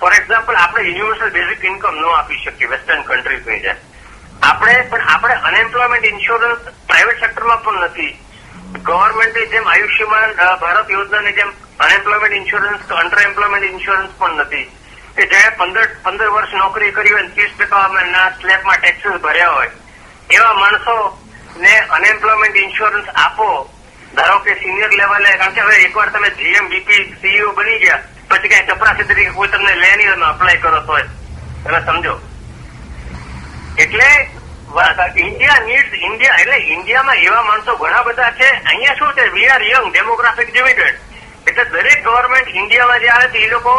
[SPEAKER 6] ફોર એક્ઝામ્પલ આપણે યુનિવર્સલ બેઝિક ઇન્કમ ન આપી શકીએ વેસ્ટર્ન કન્ટ્રીઝની જેમ આપણે, પણ આપણે અનએમ્પ્લોયમેન્ટ ઇન્સ્યોરન્સ પ્રાઇવેટ સેક્ટરમાં પણ નથી. ગવર્મેન્ટની જેમ આયુષ્યમાન ભારત યોજનાની જેમ અનએમ્પ્લોયમેન્ટ ઇન્સ્યોરન્સ કે અંડર એમ્પ્લોયમેન્ટ ઇન્સ્યોરન્સ પણ નથી. કે જ્યારે પંદર પંદર વર્ષ નોકરી કરી હોય ત્રીસ ટકા ના સ્લેબમાં ટેક્સીસ ભર્યા હોય, એવા માણસો ને અનએમ્પ્લોયમેન્ટ ઇન્સ્યોરન્સ આપો. ધારો કે સિનિયર લેવલે કારણ કે હવે એકવાર તમે જીએમ બીપી સીઈઓ બની ગયા, પછી કઈ ચપરાસી તરીકે કોઈ તમને લે નહીં તમે અપ્લાય કરો તો તમે સમજો. એટલે ઇન્ડિયા નીડ્સ ઇન્ડિયા એટલે ઇન્ડિયામાં એવા માણસો ઘણા બધા છે. અહીંયા શું છે? We are young demographic dividend એટલે દરેક ગવર્મેન્ટ ઇન્ડિયામાં જે આવે છે, એ લોકો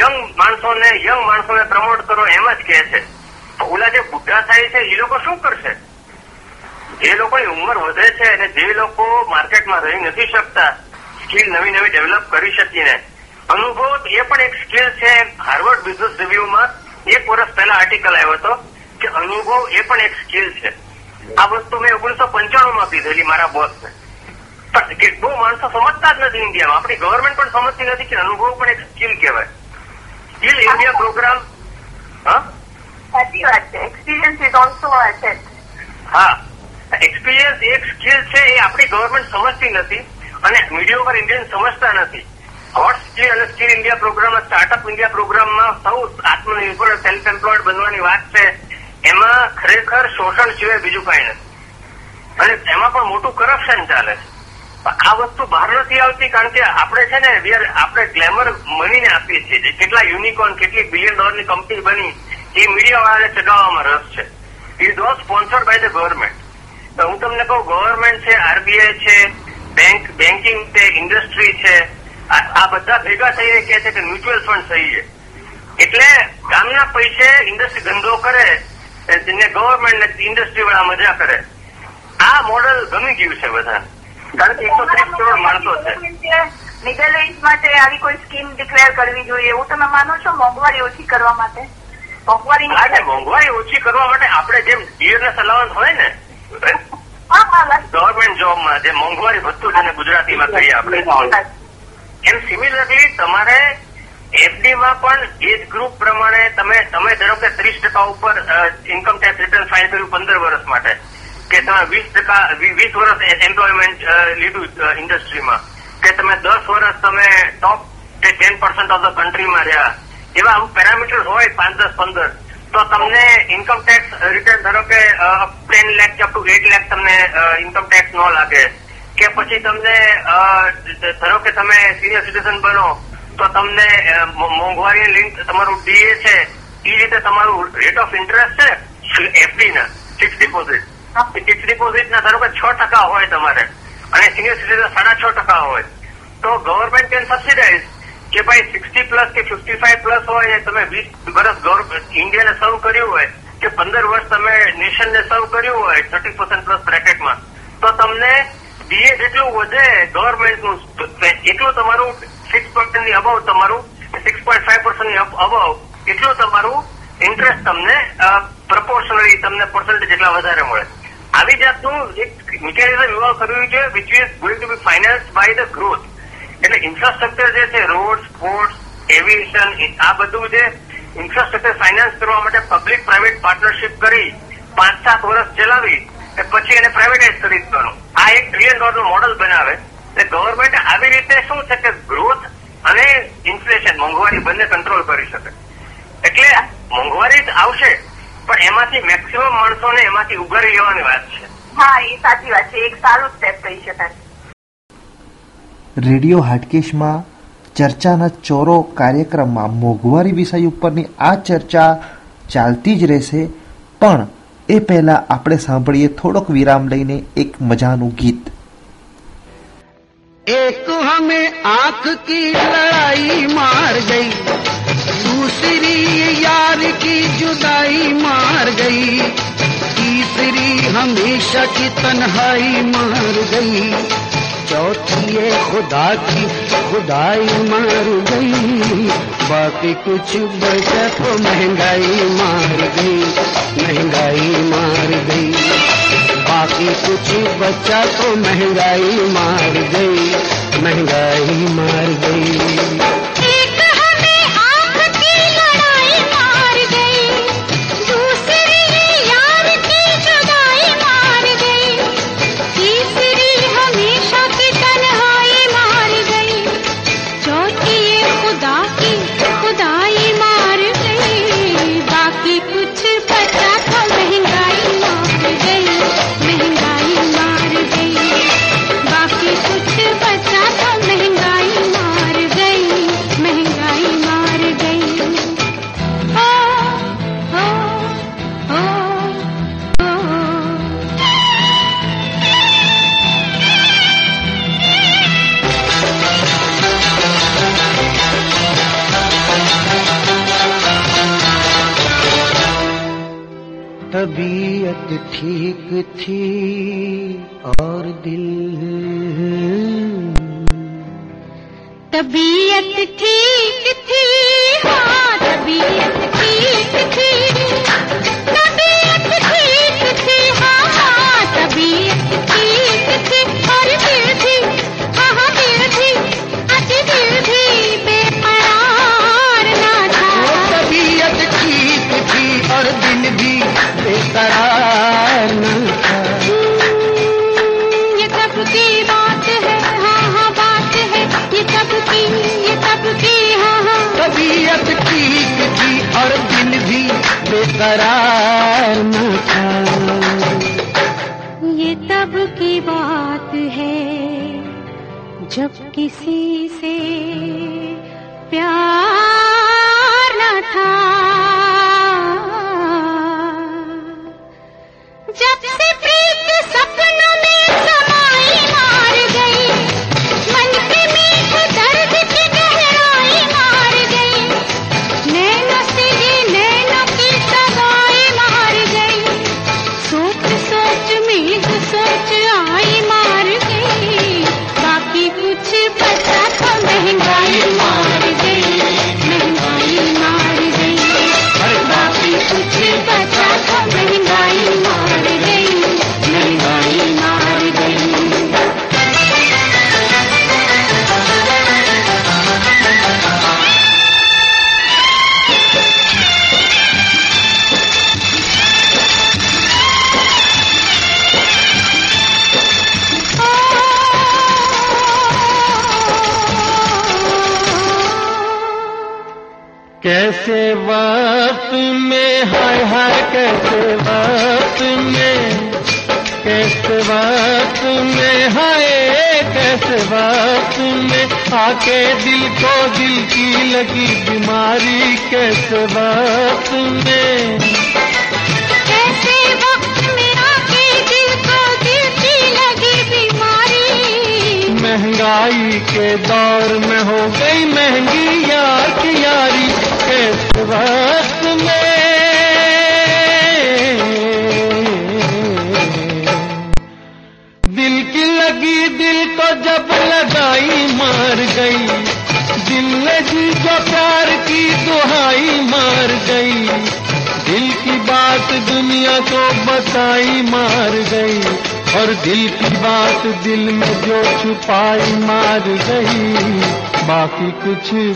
[SPEAKER 6] યંગ માણસોને યંગ માણસોને પ્રમોટ કરો એમ જ કહે છે. ઓલા જે બુઢા થાય છે, એ લોકો શું કરશે? જે લોકોની ઉંમર વધે છે અને જે લોકો માર્કેટમાં રહી નથી શકતા સ્કિલ નવી નવી ડેવલપ કરી શકીને. અનુભવ એ પણ એક સ્કિલ છે. હાર્વર્ડ બિઝનેસ રિવ્યુમાં એક વર્ષ પહેલા આર્ટિકલ આવ્યો હતો કે અનુભવ એ પણ એક સ્કિલ છે. આ વસ્તુ મેં ઓગણીસો પંચાણું માં કીધેલી મારા બોસને પણ કે માણસો સમજતા જ નથી ઇન્ડિયામાં. આપણી ગવર્મેન્ટ પણ સમજતી નથી કે અનુભવ પણ એક સ્કિલ કહેવાય. સ્કિલ ઇન્ડિયા પ્રોગ્રામ હા?
[SPEAKER 5] સાચી વાત છે. એક્સપિરિયન્સ ઇઝ ઓલ્સો
[SPEAKER 6] હા. એક્સપિરિયન્સ એક સ્કિલ છે એ આપણી ગવર્મેન્ટ સમજતી નથી અને મીડિયા પર ઇન્ડિયન સમજતા નથી. હોટ સ્કિલ અને skill India programme startup India પ્રોગ્રામમાં સૌ આત્મનિર્ભર સેલ્ફ એમ્પ્લોયડ બનવાની વાત છે. એમાં ખરેખર શોષણ સિવાય બીજું કાંઈ નથી. અને એમાં પણ મોટું કરપ્શન ચાલે છે. આ વસ્તુ બહાર નથી આવતી કારણ કે આપણે છે ને વીઆર આપણે ગ્લેમર મનીને આપીએ છીએ. કેટલા યુનિકોર્ન કેટલી બિલિયન ડોલરની કંપની બની, એ મીડિયા વાળાને ચગાવવામાં રસ છે. It was sponsored by the government હું તમને કહું ગવર્મેન્ટ છે આરબીઆઈ છે બેંક બેન્કિંગ છે ઇન્ડસ્ટ્રી છે આ બધા ભેગા થઈને કહે છે કે મ્યુચ્યુઅલ ફંડ થઈ છે. એટલે ગામના પૈસે ઇન્ડસ્ટ્રી ધંધો કરે ને ગવર્મેન્ટ ને ઇન્ડસ્ટ્રી વાળા મજા કરે. આ મોડલ ગમી ગયું છે બધા કારણ કે એકસો ત્રીસ કરોડ માણસો છે.
[SPEAKER 5] મિડલ એજ માટે આવી કોઈ સ્કીમ ડિક્લેર કરવી જોઈએ એવું તમે માનો છો મોંઘવારી ઓછી કરવા માટે? મોંઘવારી
[SPEAKER 6] મોંઘવારી ઓછી કરવા માટે આપણે જેમ ડીયર અલાવન્સ હોય ને ગવર્મેન્ટ જોબમાં જે મોંઘવારી ભથ્થું જેને ગુજરાતીમાં કહીએ આપણે. એમ સિમિલરલી તમારે એફડીમાં પણ એજ ગ્રુપ પ્રમાણે તમે તમે ધારો કે ત્રીસ ટકા ઉપર ઇન્કમ ટેક્સ રિટર્ન ફાઇલ કર્યું પંદર વર્ષ માટે, કે તમે વીસ ટકા વીસ વર્ષ એમ્પ્લોયમેન્ટ લીધું ઇન્ડસ્ટ્રીમાં કે તમે દસ વર્ષ તમે top ten percent of the કન્ટ્રીમાં રહ્યા, એવા અમુક પેરામીટર્સ હોય પાંચ, દસ, પંદર તો તમને ઇન્કમ ટેક્સ રિટર્ન ધારો કે ટેન લેખ અપ ટુ એટ લેખ તમને ઇન્કમ ટેક્સ ન લાગે, કે પછી તમને ધારો કે તમે સિનિયર સિટીઝન બનો, તો તમને મોંઘવારી લિંક તમારું ડીએ છે એ રીતે તમારું રેટ ઓફ ઇન્ટરેસ્ટ છે એફડી ના ફિક્સ ડિપોઝિટ ફિક્સ ડિપોઝિટ ના ધારો કે છ ટકા હોય તમારે, અને સિનિયર સિટીઝન સાડા છ ટકા હોય, તો ગવર્મેન્ટ કેન સબસિડાઇઝ કે ભાઈ સિક્સટી પ્લસ કે ફિફ્ટી ફાઈવ પ્લસ હોય તમે વીસ વર્ષ ઇન્ડિયાને સર્વ કર્યું હોય કે પંદર વર્ષ તમે નેશનને સર્વ કર્યું હોય થર્ટી પર્સન્ટ પ્લસ બ્રેકેટમાં, તો તમને બીએ જેટલું વધે ગવર્મેન્ટનું એટલું તમારું સિક્સ પર્સન્ટની અબાવ તમારું સિક્સ પોઈન્ટ ફાઈવ પર્સન્ટની અબાવ એટલું તમારું ઇન્ટરેસ્ટ તમને પ્રપોર્શનલી તમને પર્સન્ટેજ જેટલા વધારે મળે. આવી જાતનું એક મિકેનિઝમ એવા કર્યું છે which is going to be finance by the growth એટલે ઇન્ફ્રાસ્ટ્રક્ચર જે છે રોડ સ્પોર્ટ્સ એવિએશન આ બધું જે ઇન્ફ્રાસ્ટ્રક્ચર ફાઇનાન્સ કરવા માટે પબ્લિક પ્રાઇવેટ પાર્ટનરશિપ કરી પાંચ સાત વર્ષ ચલાવી પછી એને પ્રાઇવેટાઇઝ કરી દેવાનું આ એક ટ્રિલિયન ડોલરનું મોડલ બનાવે. એટલે ગવર્મેન્ટ આવી રીતે શું છે કે ગ્રોથ અને ઇન્ફ્લેશન મોંઘવારી બંને કંટ્રોલ કરી શકે. એટલે મોંઘવારી આવશે, પણ એમાંથી મેક્સિમમ માણસોને એમાંથી ઉગારી લેવાની વાત છે.
[SPEAKER 5] હા, એ સાચી વાત છે. એક સારું સ્ટેપ કહી શકાય.
[SPEAKER 1] રેડિયો હાટકેશમાં ચર્ચાના ચોરો કાર્યક્રમમાં મોંઘવારી વિષય ઉપરની આ ચર્ચા ચાલતી જ રહેશે પણ એ પહેલા આપણે સાંભળીએ થોડોક વિરામ લઈને એક મજાનું ગીત
[SPEAKER 8] एक हमें आंख की लड़ाई मार गई दूसरी यार की जुदाई मार गई तीसरी हमेशा की तन्हाई मार गई चौथी है खुदा की, खुदाई मार गई। बाकी कुछ बचा तो महँगाई मार गई, महँगाई मार गई। बाकी कुछ बचा तो महँगाई मार गई, महँगाई मार गई।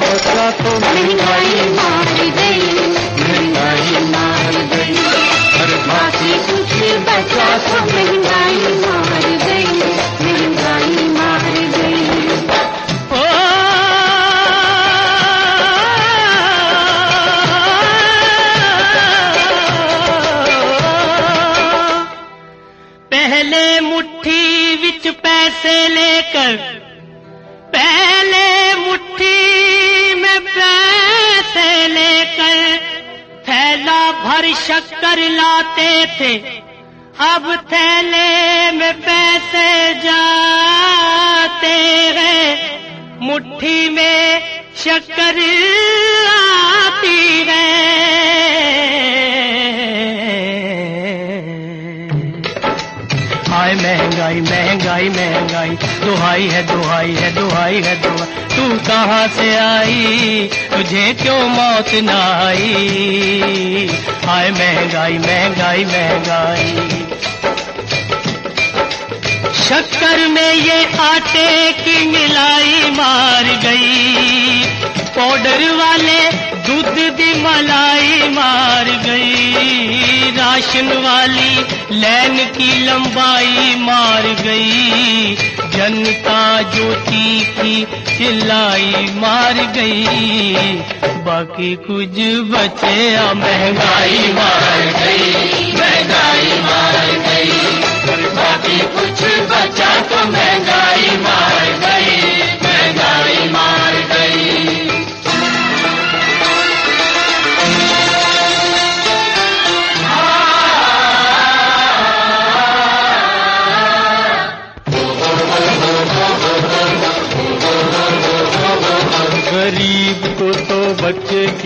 [SPEAKER 2] बचा तो
[SPEAKER 8] महँगाई
[SPEAKER 2] महँगाई।
[SPEAKER 8] मार गई महँगाई मार गई बचा तो महँगाई मार गई महँगाई मार गई
[SPEAKER 2] ओ पहले मुट्ठी विच पैसे लेकर भर शक्कर लाते थे। अब थैले में पैसे जाते हैं। मुट्ठी में शक्कर आती है। हाय महँगाई महँगाई महँगाई। दुहाई है दुहाई है दुहाई है, दुहाई। कहाँ से आई? तुझे क्यों मौत न आई? हाय महँगाई महँगाई महँगाई। शक्कर में ये आटे की मिलाई मार गई। पाउडर वाले दूध की मलाई मार गई। राशन वाली लैन की लंबाई मार गई। जनता जो चीखी चिल्लाई मार गई बाकी कुछ बचे आ महंगाई मार गई महंगाई मार गई बाकी कुछ बचा तो महंगाई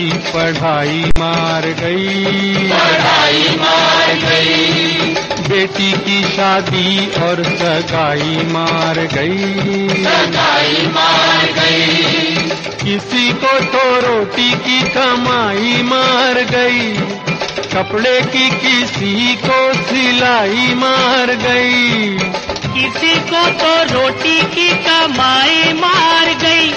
[SPEAKER 2] की पढ़ाई मार गई। पढ़ाई मार गई। बेटी की शादी और सगाई मार गई। सगाई मार गई। किसी को तो रोटी की कमाई मार गई। कपड़े की किसी को सिलाई मार गई। किसी को तो रोटी की कमाई मार गई।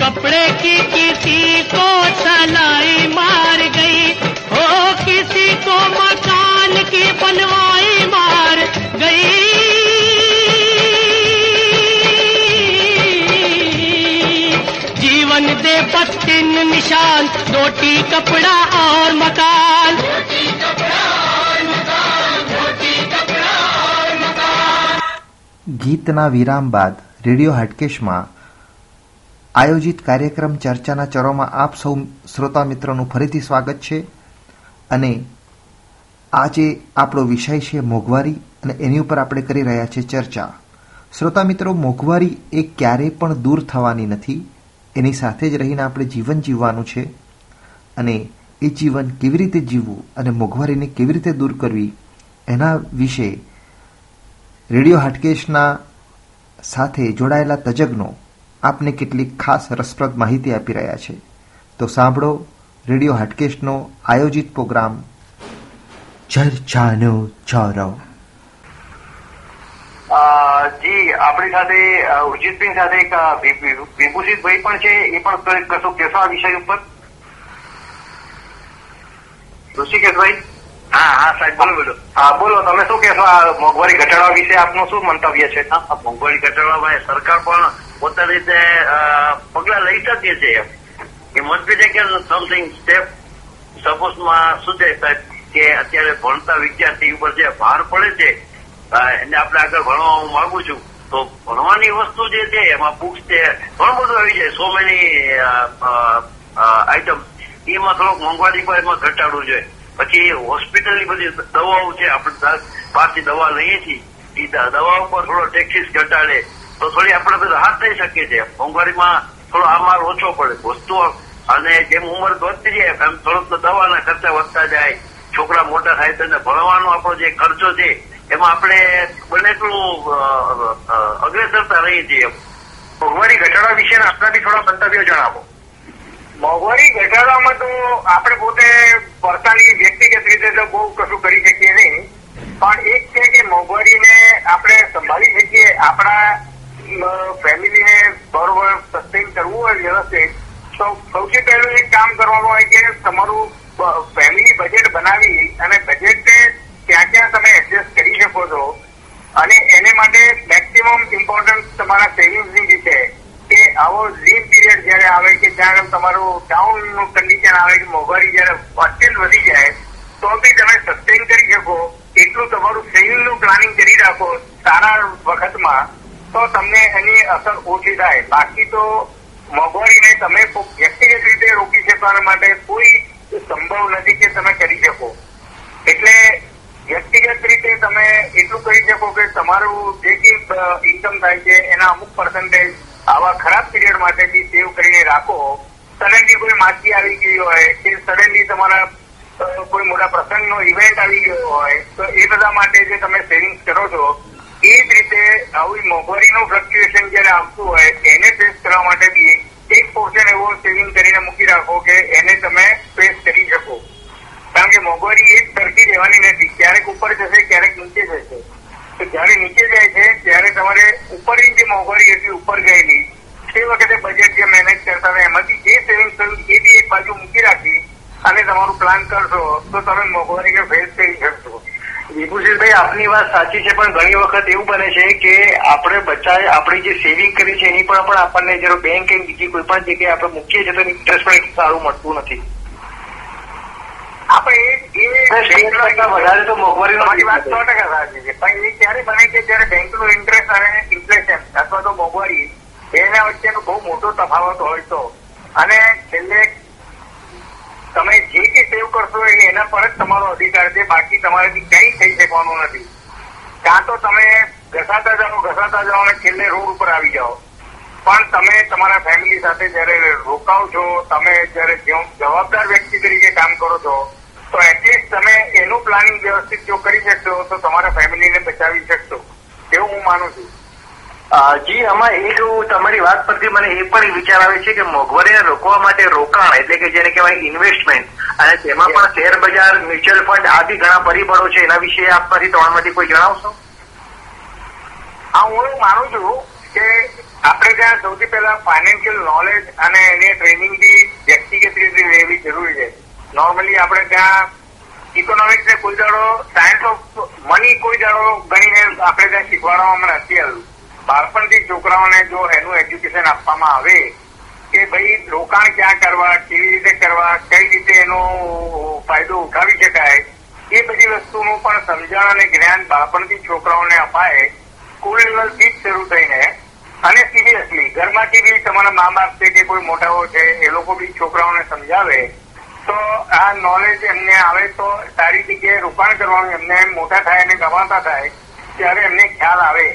[SPEAKER 2] कपड़े की किसी को सलाई मार गई हो किसी को मकान की बनवाई मार गई जीवन दे बस तीन निशान रोटी कपड़ा और मकान
[SPEAKER 1] ગીતના વિરામ બાદ રેડિયો હાટકેશમાં આયોજિત કાર્યક્રમ ચર્ચાના ચરોમાં આપ સૌ શ્રોતા મિત્રોનું ફરીથી સ્વાગત છે અને આજે આપણો વિષય છે મોંઘવારી અને એની ઉપર આપણે કરી રહ્યા છીએ ચર્ચા. શ્રોતા મિત્રો, મોંઘવારી એ ક્યારેય પણ દૂર થવાની નથી. એની સાથે જ રહીને આપણે જીવન જીવવાનું છે અને એ જીવન કેવી રીતે જીવવું અને મોંઘવારીને કેવી રીતે દૂર કરવી એના વિશે રેડિયો હાટકેશના સાથે જોડાયેલા તજજ્ઞો આપને કેટલીક ખાસ રસપ્રદ માહિતી આપી રહ્યા છે. તો સાંભળો રેડિયો હાટકેશનો આયોજિત પ્રોગ્રામ. ચર્ચાનો ચોરો
[SPEAKER 4] જી આપણી સાથે ઉર્જિતભાઈ સાથે એક વિભૂષિતભાઈ પણ છે એ પણ કશું કહેશો આ વિષય ઉપર? ઋષિકેશભાઈ?
[SPEAKER 3] હા હા સાહેબ બોલો બોલો.
[SPEAKER 4] હા બોલો તમે શું કહેશો આ મોંઘવારી ઘટાડવા વિશે આપનું શું મંતવ્ય છે?
[SPEAKER 3] આ મોંઘવારી ઘટાડવા સરકાર પણ પોતાની રીતે પગલા લઈ શકીએ છીએ એ must be taken something step સપોઝમાં શું છે સાહેબ, કે અત્યારે ભણતા વિદ્યાર્થી ઉપર જે ભાર પડે છે એને આપણે આગળ ભણવા હું માંગુ છું, તો ભણવાની વસ્તુ જે છે, એમાં બુક્સ છે, ઘણું બધું આવી જાય સો મેની આઈટમ એમાં થોડોક મોંઘવારી પર એમાં ઘટાડવું જોઈએ. પછી હોસ્પિટલની બધી દવાઓ છે, આપણે બહારથી દવા લઈએ છીએ એ દવા ઉપર થોડો ટેક્સીસ ઘટાડે તો થોડી આપણે રાહત થઈ શકીએ છીએ. મોંઘવારીમાં થોડો આમાર ઓછો પડે. વસ્તુ અને જેમ ઉંમર વધતી જાય એમ થોડોક દવાના ખર્ચા વધતા જાય. છોકરા મોટા થાય તો ભણવાનો આપણો જે ખર્ચો છે, એમાં આપણે બને એટલું અગ્રેસરતા રહીએ છીએ
[SPEAKER 4] મોંઘવારી ઘટાડા વિશેના આપના થોડા મંતવ્યો જણાવો.
[SPEAKER 7] મોંઘવારી ઘટાડામાં તો આપણે પોતે પોતાની વ્યક્તિગત રીતે તો બહુ કશું કરી શકીએ નહીં. પણ એક છે કે મોંઘવારીને આપણે સંભાળી શકીએ. આપણા ફેમિલીને બરોબર સસ્ટેન કરવું હોય વ્યવસ્થિત, તો સૌથી પહેલું એક કામ કરવાનું હોય કે તમારું ફેમિલી બજેટ બનાવી અને બજેટને ક્યાં ક્યાં તમે એડજસ્ટ કરી શકો છો. અને એને માટે મેક્સિમમ ઇમ્પોર્ટન્સ તમારા સેવિંગ્સની જે છે કે આવો લીન પીરિયડ જયારે આવે કે જ્યાં તમારું ડાઉનનું કન્ડિશન આવે કે મોંઘવારી જયારે અત્યંત વધી જાય, તો બી તમે સસ્ટેન કરી શકો. એટલું તમારું સેવિંગનું પ્લાનિંગ કરી રાખો સારા વખતમાં. તો તમને એની અસર ઓછી થાય. બાકી તો મોંઘવારીને તમે વ્યક્તિગત રીતે રોકી શકવા માટે કોઈ સંભવ નથી કે તમે કરી શકો. એટલે વ્યક્તિગત રીતે તમે એટલું કરી શકો કે તમારું જે કઈ ઇન્કમ થાય છે, એના અમુક પર્સન્ટેજ આવા ખરાબ પીરિયડ માટે બી સેવ કરીને રાખો. સડનલી કોઈ માછી આવી ગઈ હોય કે સડનલી તમારા કોઈ મોટા પ્રસંગનો ઇવેન્ટ આવી ગયો હોય, તો એ બધા માટે જે તમે સેવિંગ્સ કરો છો રીતે આવી મોંઘવારીનું ફ્લક્ચ્યુએશન જયારે આવતું હોય, એને ફેસ કરવા માટે બી એક પોર્શન એવો સેવિંગ કરીને મૂકી રાખો કે એને તમે ફેસ કરી શકો. કારણ કે મોંઘવારી એક સરખી રહેવાની નથી. ક્યારેક ઉપર જશે, ક્યારેક નીચે જશે. તો જયારે નીચે જાય છે, ત્યારે તમારે ઉપરની જે મોંઘવારી હતી, ઉપર ગયેલી, તે વખતે બજેટ જે મેનેજ કરતા હતા, એમાંથી જે સેવિંગ થયું, એ બી એક બાજુ મૂકી રાખી અને તમારું પ્લાન કરશો, તો તમે મોંઘવારીને ફેસ કરી શકશો.
[SPEAKER 4] વિભૂષણભાઈ આપની વાત સાચી છે પણ ઘણી વખત એવું બને છે કે આપણે બચાવે આપણી જે સેવિંગ કરી છે એની પર પણ આપણને જયારે બેંક કે બીજી કોઈ પણ જગ્યાએ આપણે મૂકીએ છીએ તો ઇન્ટરેસ્ટ પણ સારું મળતું નથી.
[SPEAKER 7] આપણે એ એ
[SPEAKER 4] શેર કરતા વધારે તો મોંઘવારીનો
[SPEAKER 7] વાત સો ટકા સાચી છે. પણ એ ક્યારે બને કે જયારે બેંકનું ઇન્ટરેસ્ટ અને ઇન્ફ્લેશન અથવા તો મોંઘવારી એના વચ્ચેનો બહુ મોટો તફાવત હોય તો. અને છેલ્લે તમે જે કે સેવ કરશો એના પર જ તમારો અધિકાર છે, બાકી તમારાથી ક્યાંય થઈ શકવાનું નથી. કાં તો તમે ઘસાતા જાઓ ઘસાતા જાઓ અને છેલ્લે રોડ ઉપર આવી જાઓ. પણ તમે તમારા ફેમિલી સાથે જયારે રોકાવ છો, તમે જયારે જવાબદાર વ્યક્તિ તરીકે કામ કરો છો, તો એટલીસ્ટ તમે એનું પ્લાનિંગ વ્યવસ્થિત જો કરી શકશો, તો તમારા ફેમિલીને બચાવી શકશો. એવું હું માનું છું.
[SPEAKER 4] જી, આમાં એક તમારી વાત પરથી મને એ પણ વિચાર આવે છે કે મોંઘવારીને રોકવા માટે રોકાણ એટલે કે જેને કહેવાય ઇન્વેસ્ટમેન્ટ અને તેમાં પણ શેર બજાર, મ્યુચ્યુઅલ ફંડ આદિ ઘણા પરિબળો છે. એના વિશે આપમાંથી ત્રણમાંથી કોઈ જણાવશો?
[SPEAKER 7] હા, હું એવું માનું છું કે આપણે ત્યાં સૌથી પહેલા ફાઇનાન્શિયલ નોલેજ અને એની ટ્રેનિંગ બી વ્યક્તિગત રીતે લેવી જરૂરી છે. નોર્મલી આપણે ત્યાં ઇકોનોમિક્સ ને કોઈ દાડો સાયન્સ ઓફ મની કોઈ દાડો ગણીને આપણે ત્યાં શીખવાડવામાં નથી આવ્યું. બાળપણથી છોકરાઓને જો એનું એજ્યુકેશન આપવામાં આવે કે ભાઈ રોકાણ ક્યાં કરવા, કેવી રીતે કરવા, કઈ રીતે એનો ફાયદો ઉઠાવી શકાય, એ બધી વસ્તુનું પણ સમજણ અને જ્ઞાન બાળપણથી છોકરાઓને અપાય સ્કૂલ લેવલથી જ શરૂ થઈને અને સિરિયસલી ઘરમાંથી બી તમારા મા બાપ છે કે કોઈ મોટાઓ છે, એ લોકો બી છોકરાઓને સમજાવે, તો આ નોલેજ એમને આવે તો સારી જગ્યાએ રોકાણ કરવાનું એમને મોટા થાય અને કમાતા થાય, ત્યારે એમને ખ્યાલ આવે.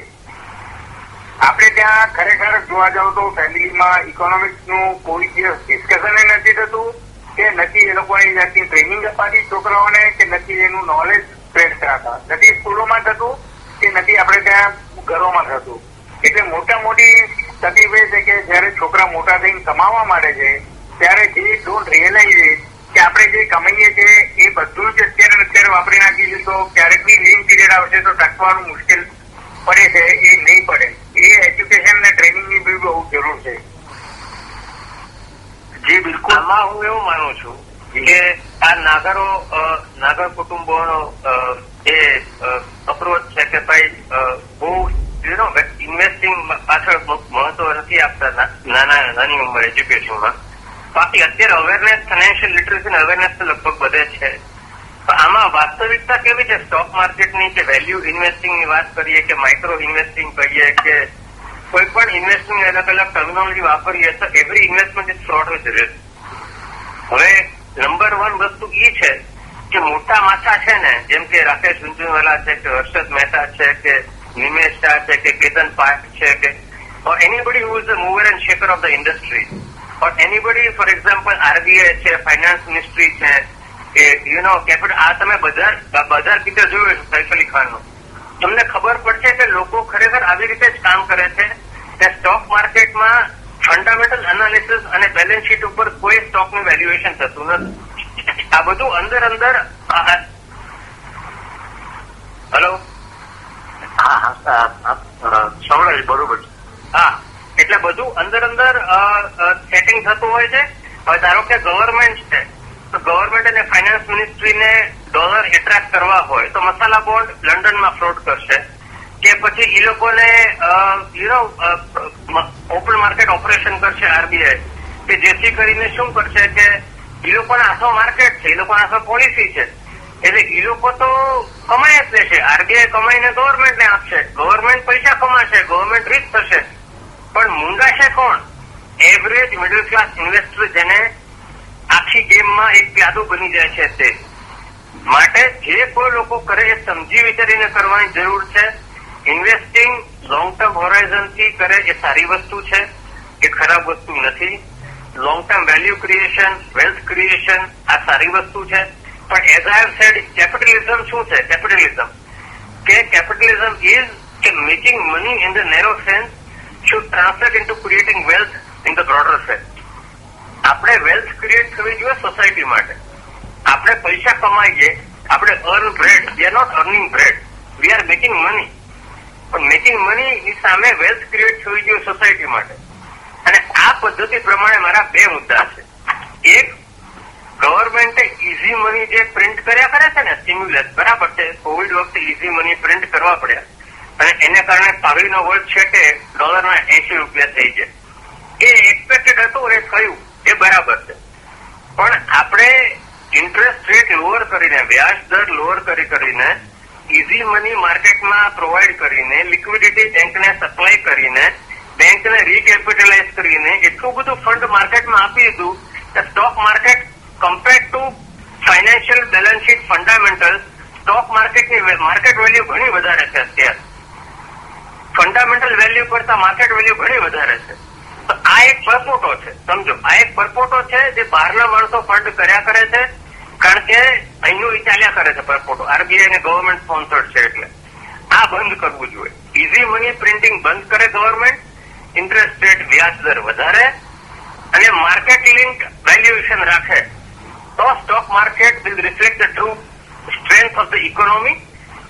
[SPEAKER 7] આપણે ત્યાં ખરેખર જોવા જાવ તો ફેમિલીમાં ઇકોનોમિક્સનું કોઈ ડિસ્કશન નથી થતું કે નથી એ લોકોની જાતની ટ્રેનિંગ અપાતી છોકરાઓને કે નથી એનું નોલેજ સ્પ્રેડ કરાતા. નથી સ્કૂલોમાં થતું કે નથી આપણે ત્યાં ઘરોમાં થતું. એટલે મોટા મોટી તકલીફ એ છે કે જયારે છોકરા મોટા થઈને કમાવા માંડે છે, ત્યારે જે ડોન્ટ રિયલાઇઝ કે આપણે જે કમાઈએ છીએ એ બધું જ અત્યારે અત્યારે વાપરી નાખીશું તો ક્યારેક બી લીન પીરિયડ આવશે તો ટકવાનું મુશ્કેલ પડે છે, એ નહીં પડે. એ એજ્યુકેશન ને ટ્રેનિંગની બી બહુ જરૂર છે.
[SPEAKER 4] જી બિલકુલ.
[SPEAKER 3] આમાં હું એવું માનું છું કે આ નાગરો નાગર કુટુંબોનો જે અપ્રોચ છે કે ભાઈ બહુ યુ ઇન્વેસ્ટિંગ પાછળ મહત્વ નથી આપતા નાના નાની ઉંમર એજ્યુકેશનમાં
[SPEAKER 6] બાકી અત્યારે અવેરનેસ ફાઇનાન્શિયલ લિટરેસી અવેરનેસ તો લગભગ બધે છે. આમાં વાસ્તવિકતા કેવી છે? સ્ટોક માર્કેટની કે વેલ્યુ ઇન્વેસ્ટિંગની વાત કરીએ કે માઇક્રો ઇન્વેસ્ટિંગ કહીએ કે કોઈ પણ ઇન્વેસ્ટિંગ અલગ અલગ ટર્મિનોલોજી વાપરીએ તો every investment is fraud with risk હવે નંબર વન વસ્તુ એ છે કે મોટા માથા છે ને, જેમ કે રાકેશ ઝુંઝુનવાલા છે કે હર્ષદ મહેતા છે કે નિમેશ શાહ છે કે કેતન પાઠ છે કે, or anybody who is the mover and shaker of the industry. Or anybody, for example RBI છે ફાઇનાન્સ મિનિસ્ટ્રી છે યુ નો કેપિટલ આ તમે બજાર બજાર પિક્ચર જોયું છે સૈફ અલી ખાનનું. તમને ખબર પડશે કે લોકો ખરેખર આવી રીતે જ કામ કરે છે કે સ્ટોક માર્કેટમાં ફંડામેન્ટલ એનાલિસિસ અને બેલેન્સ શીટ ઉપર કોઈ સ્ટોકનું વેલ્યુએશન થતું નથી. આ બધું અંદર અંદર હેલો
[SPEAKER 3] સંભળાય બરોબર છે.
[SPEAKER 6] હા એટલે બધું અંદર અંદર સેટિંગ થતું હોય છે. હવે ધારો કે ગવર્મેન્ટ છે તો ગવર્મેન્ટ અને ફાઇનાન્સ મિનિસ્ટ્રીને ડોલર એટ્રેક્ટ કરવા હોય તો મસાલા બોન્ડ લંડનમાં ફ્લોટ કરશે. કે પછી એ લોકોને you know open market operation કરશે આરબીઆઈ. કે જેથી કરીને શું કરશે કે એ લોકોના આખો માર્કેટ છે એ લોકોના આખો પોલિસી છે. એટલે એ લોકો તો કમાઈ જ લેશે. આરબીઆઈ કમાઈને ગવર્મેન્ટને આપશે. ગવર્મેન્ટ પૈસા કમાશે ગવર્મેન્ટ રીચ થશે. પણ મૂંગાશે કોણ? એવરેજ મિડલ ક્લાસ ઇન્વેસ્ટર જેને આખી ગેમમાં એક પ્યાદો બની જાય છે તે. માટે જે કોઈ લોકો કરે એ સમજી વિચારીને કરવાની જરૂર છે. ઇન્વેસ્ટિંગ લોંગ ટર્મ હોરાઇઝનથી કરે એ સારી વસ્તુ છે એ ખરાબ વસ્તુ નથી. Long term value creation wealth creation આ સારી વસ્તુ છે. પણ as I have said capitalism શું છે? કેપિટલિઝમ કે કેપિટલિઝમ ઇઝ કે making money in the narrow sense should translate into creating wealth in the broader sense. આપણે વેલ્થ ક્રિએટ થવી જોઈએ સોસાયટી માટે. આપણે પૈસા કમાઈએ આપણે earn bread we are not earning bread we are making money પણ મેકિંગ મની સામે વેલ્થ ક્રિએટ થવી જોઈએ સોસાયટી માટે. અને આ પદ્ધતિ પ્રમાણે મારા બે મુદ્દા છે. એક ગવર્મેન્ટે ઇઝી મની જે પ્રિન્ટ કર્યા કરે છે ને સ્ટિમ્યુલસ બરાબર છે? કોવિડ વખતે ઇઝી મની પ્રિન્ટ કરવા પડ્યા. અને એને કારણે પાઘડીનો વર્ડ છે કે ડોલરના એસી રૂપિયા થઈ જાય. એ એક્સપેક્ટેડ હતું એ થયું. એ બરાબર છે. પણ આપણે ઇન્ટરેસ્ટ રેટ લોઅર કરીને, વ્યાજ દર લોઅર કરી કરીને ઇઝી મની માર્કેટમાં પ્રોવાઈડ કરીને લિક્વિડિટી બેંકને સપ્લાય કરીને બેંકને રીકેપિટલાઇઝ કરીને, એટલું બધું ફંડ માર્કેટમાં આપી દીધું કે stock market compare to financial balance sheet fundamental stock માર્કેટની માર્કેટ વેલ્યુ ઘણી વધારે છે અત્યારે. ફંડામેન્ટલ વેલ્યુ કરતા માર્કેટ વેલ્યુ ઘણી વધારે છે. આ એક પરપોટો છે, સમજો. આ એક પરપોટો છે જે બહારના માણસો ફંડ કર્યા કરે છે, કારણ કે અહીંનું ચાલ્યા કરે છે પરપોટો. આરબીઆઈ અને ગવર્મેન્ટ સ્પોન્સર્ડ છે એટલે. આ બંધ કરવું જોઈએ. ઇઝી મની પ્રિન્ટિંગ બંધ કરે ગવર્મેન્ટ ઇન્ટરેસ્ટ રેટ વ્યાજ દર વધારે, અને માર્કેટ લિંક વેલ્યુએશન રાખે. તો stock market will reflect the true strength of the economy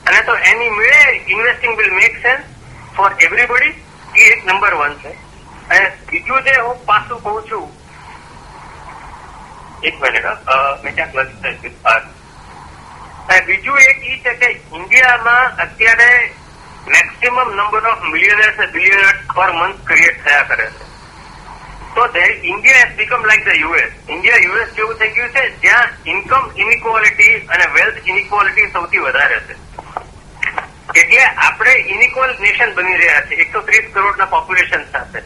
[SPEAKER 6] અને તો એની મેળે investing will make sense for everybody એ એક નંબર વન છે. બીજું જે હું પાછું કહું છું, એક મિનિટ. મેં ક્યાંક બીજું એક ઈ છે કે ઇન્ડિયામાં અત્યારે maximum number of millionaires billionaires per month create થયા કરે છે. તો India has become like the US India US જેવું થઈ ગયું છે, જ્યાં ઇન્કમ ઇનઇક્વાલિટી અને વેલ્થ ઇનઇક્વાલિટી સૌથી વધારે છે. એટલે આપણે ઇનઇક્વલ નેશન બની રહ્યા છે એકસો ત્રીસ કરોડના પોપ્યુલેશન સાથે.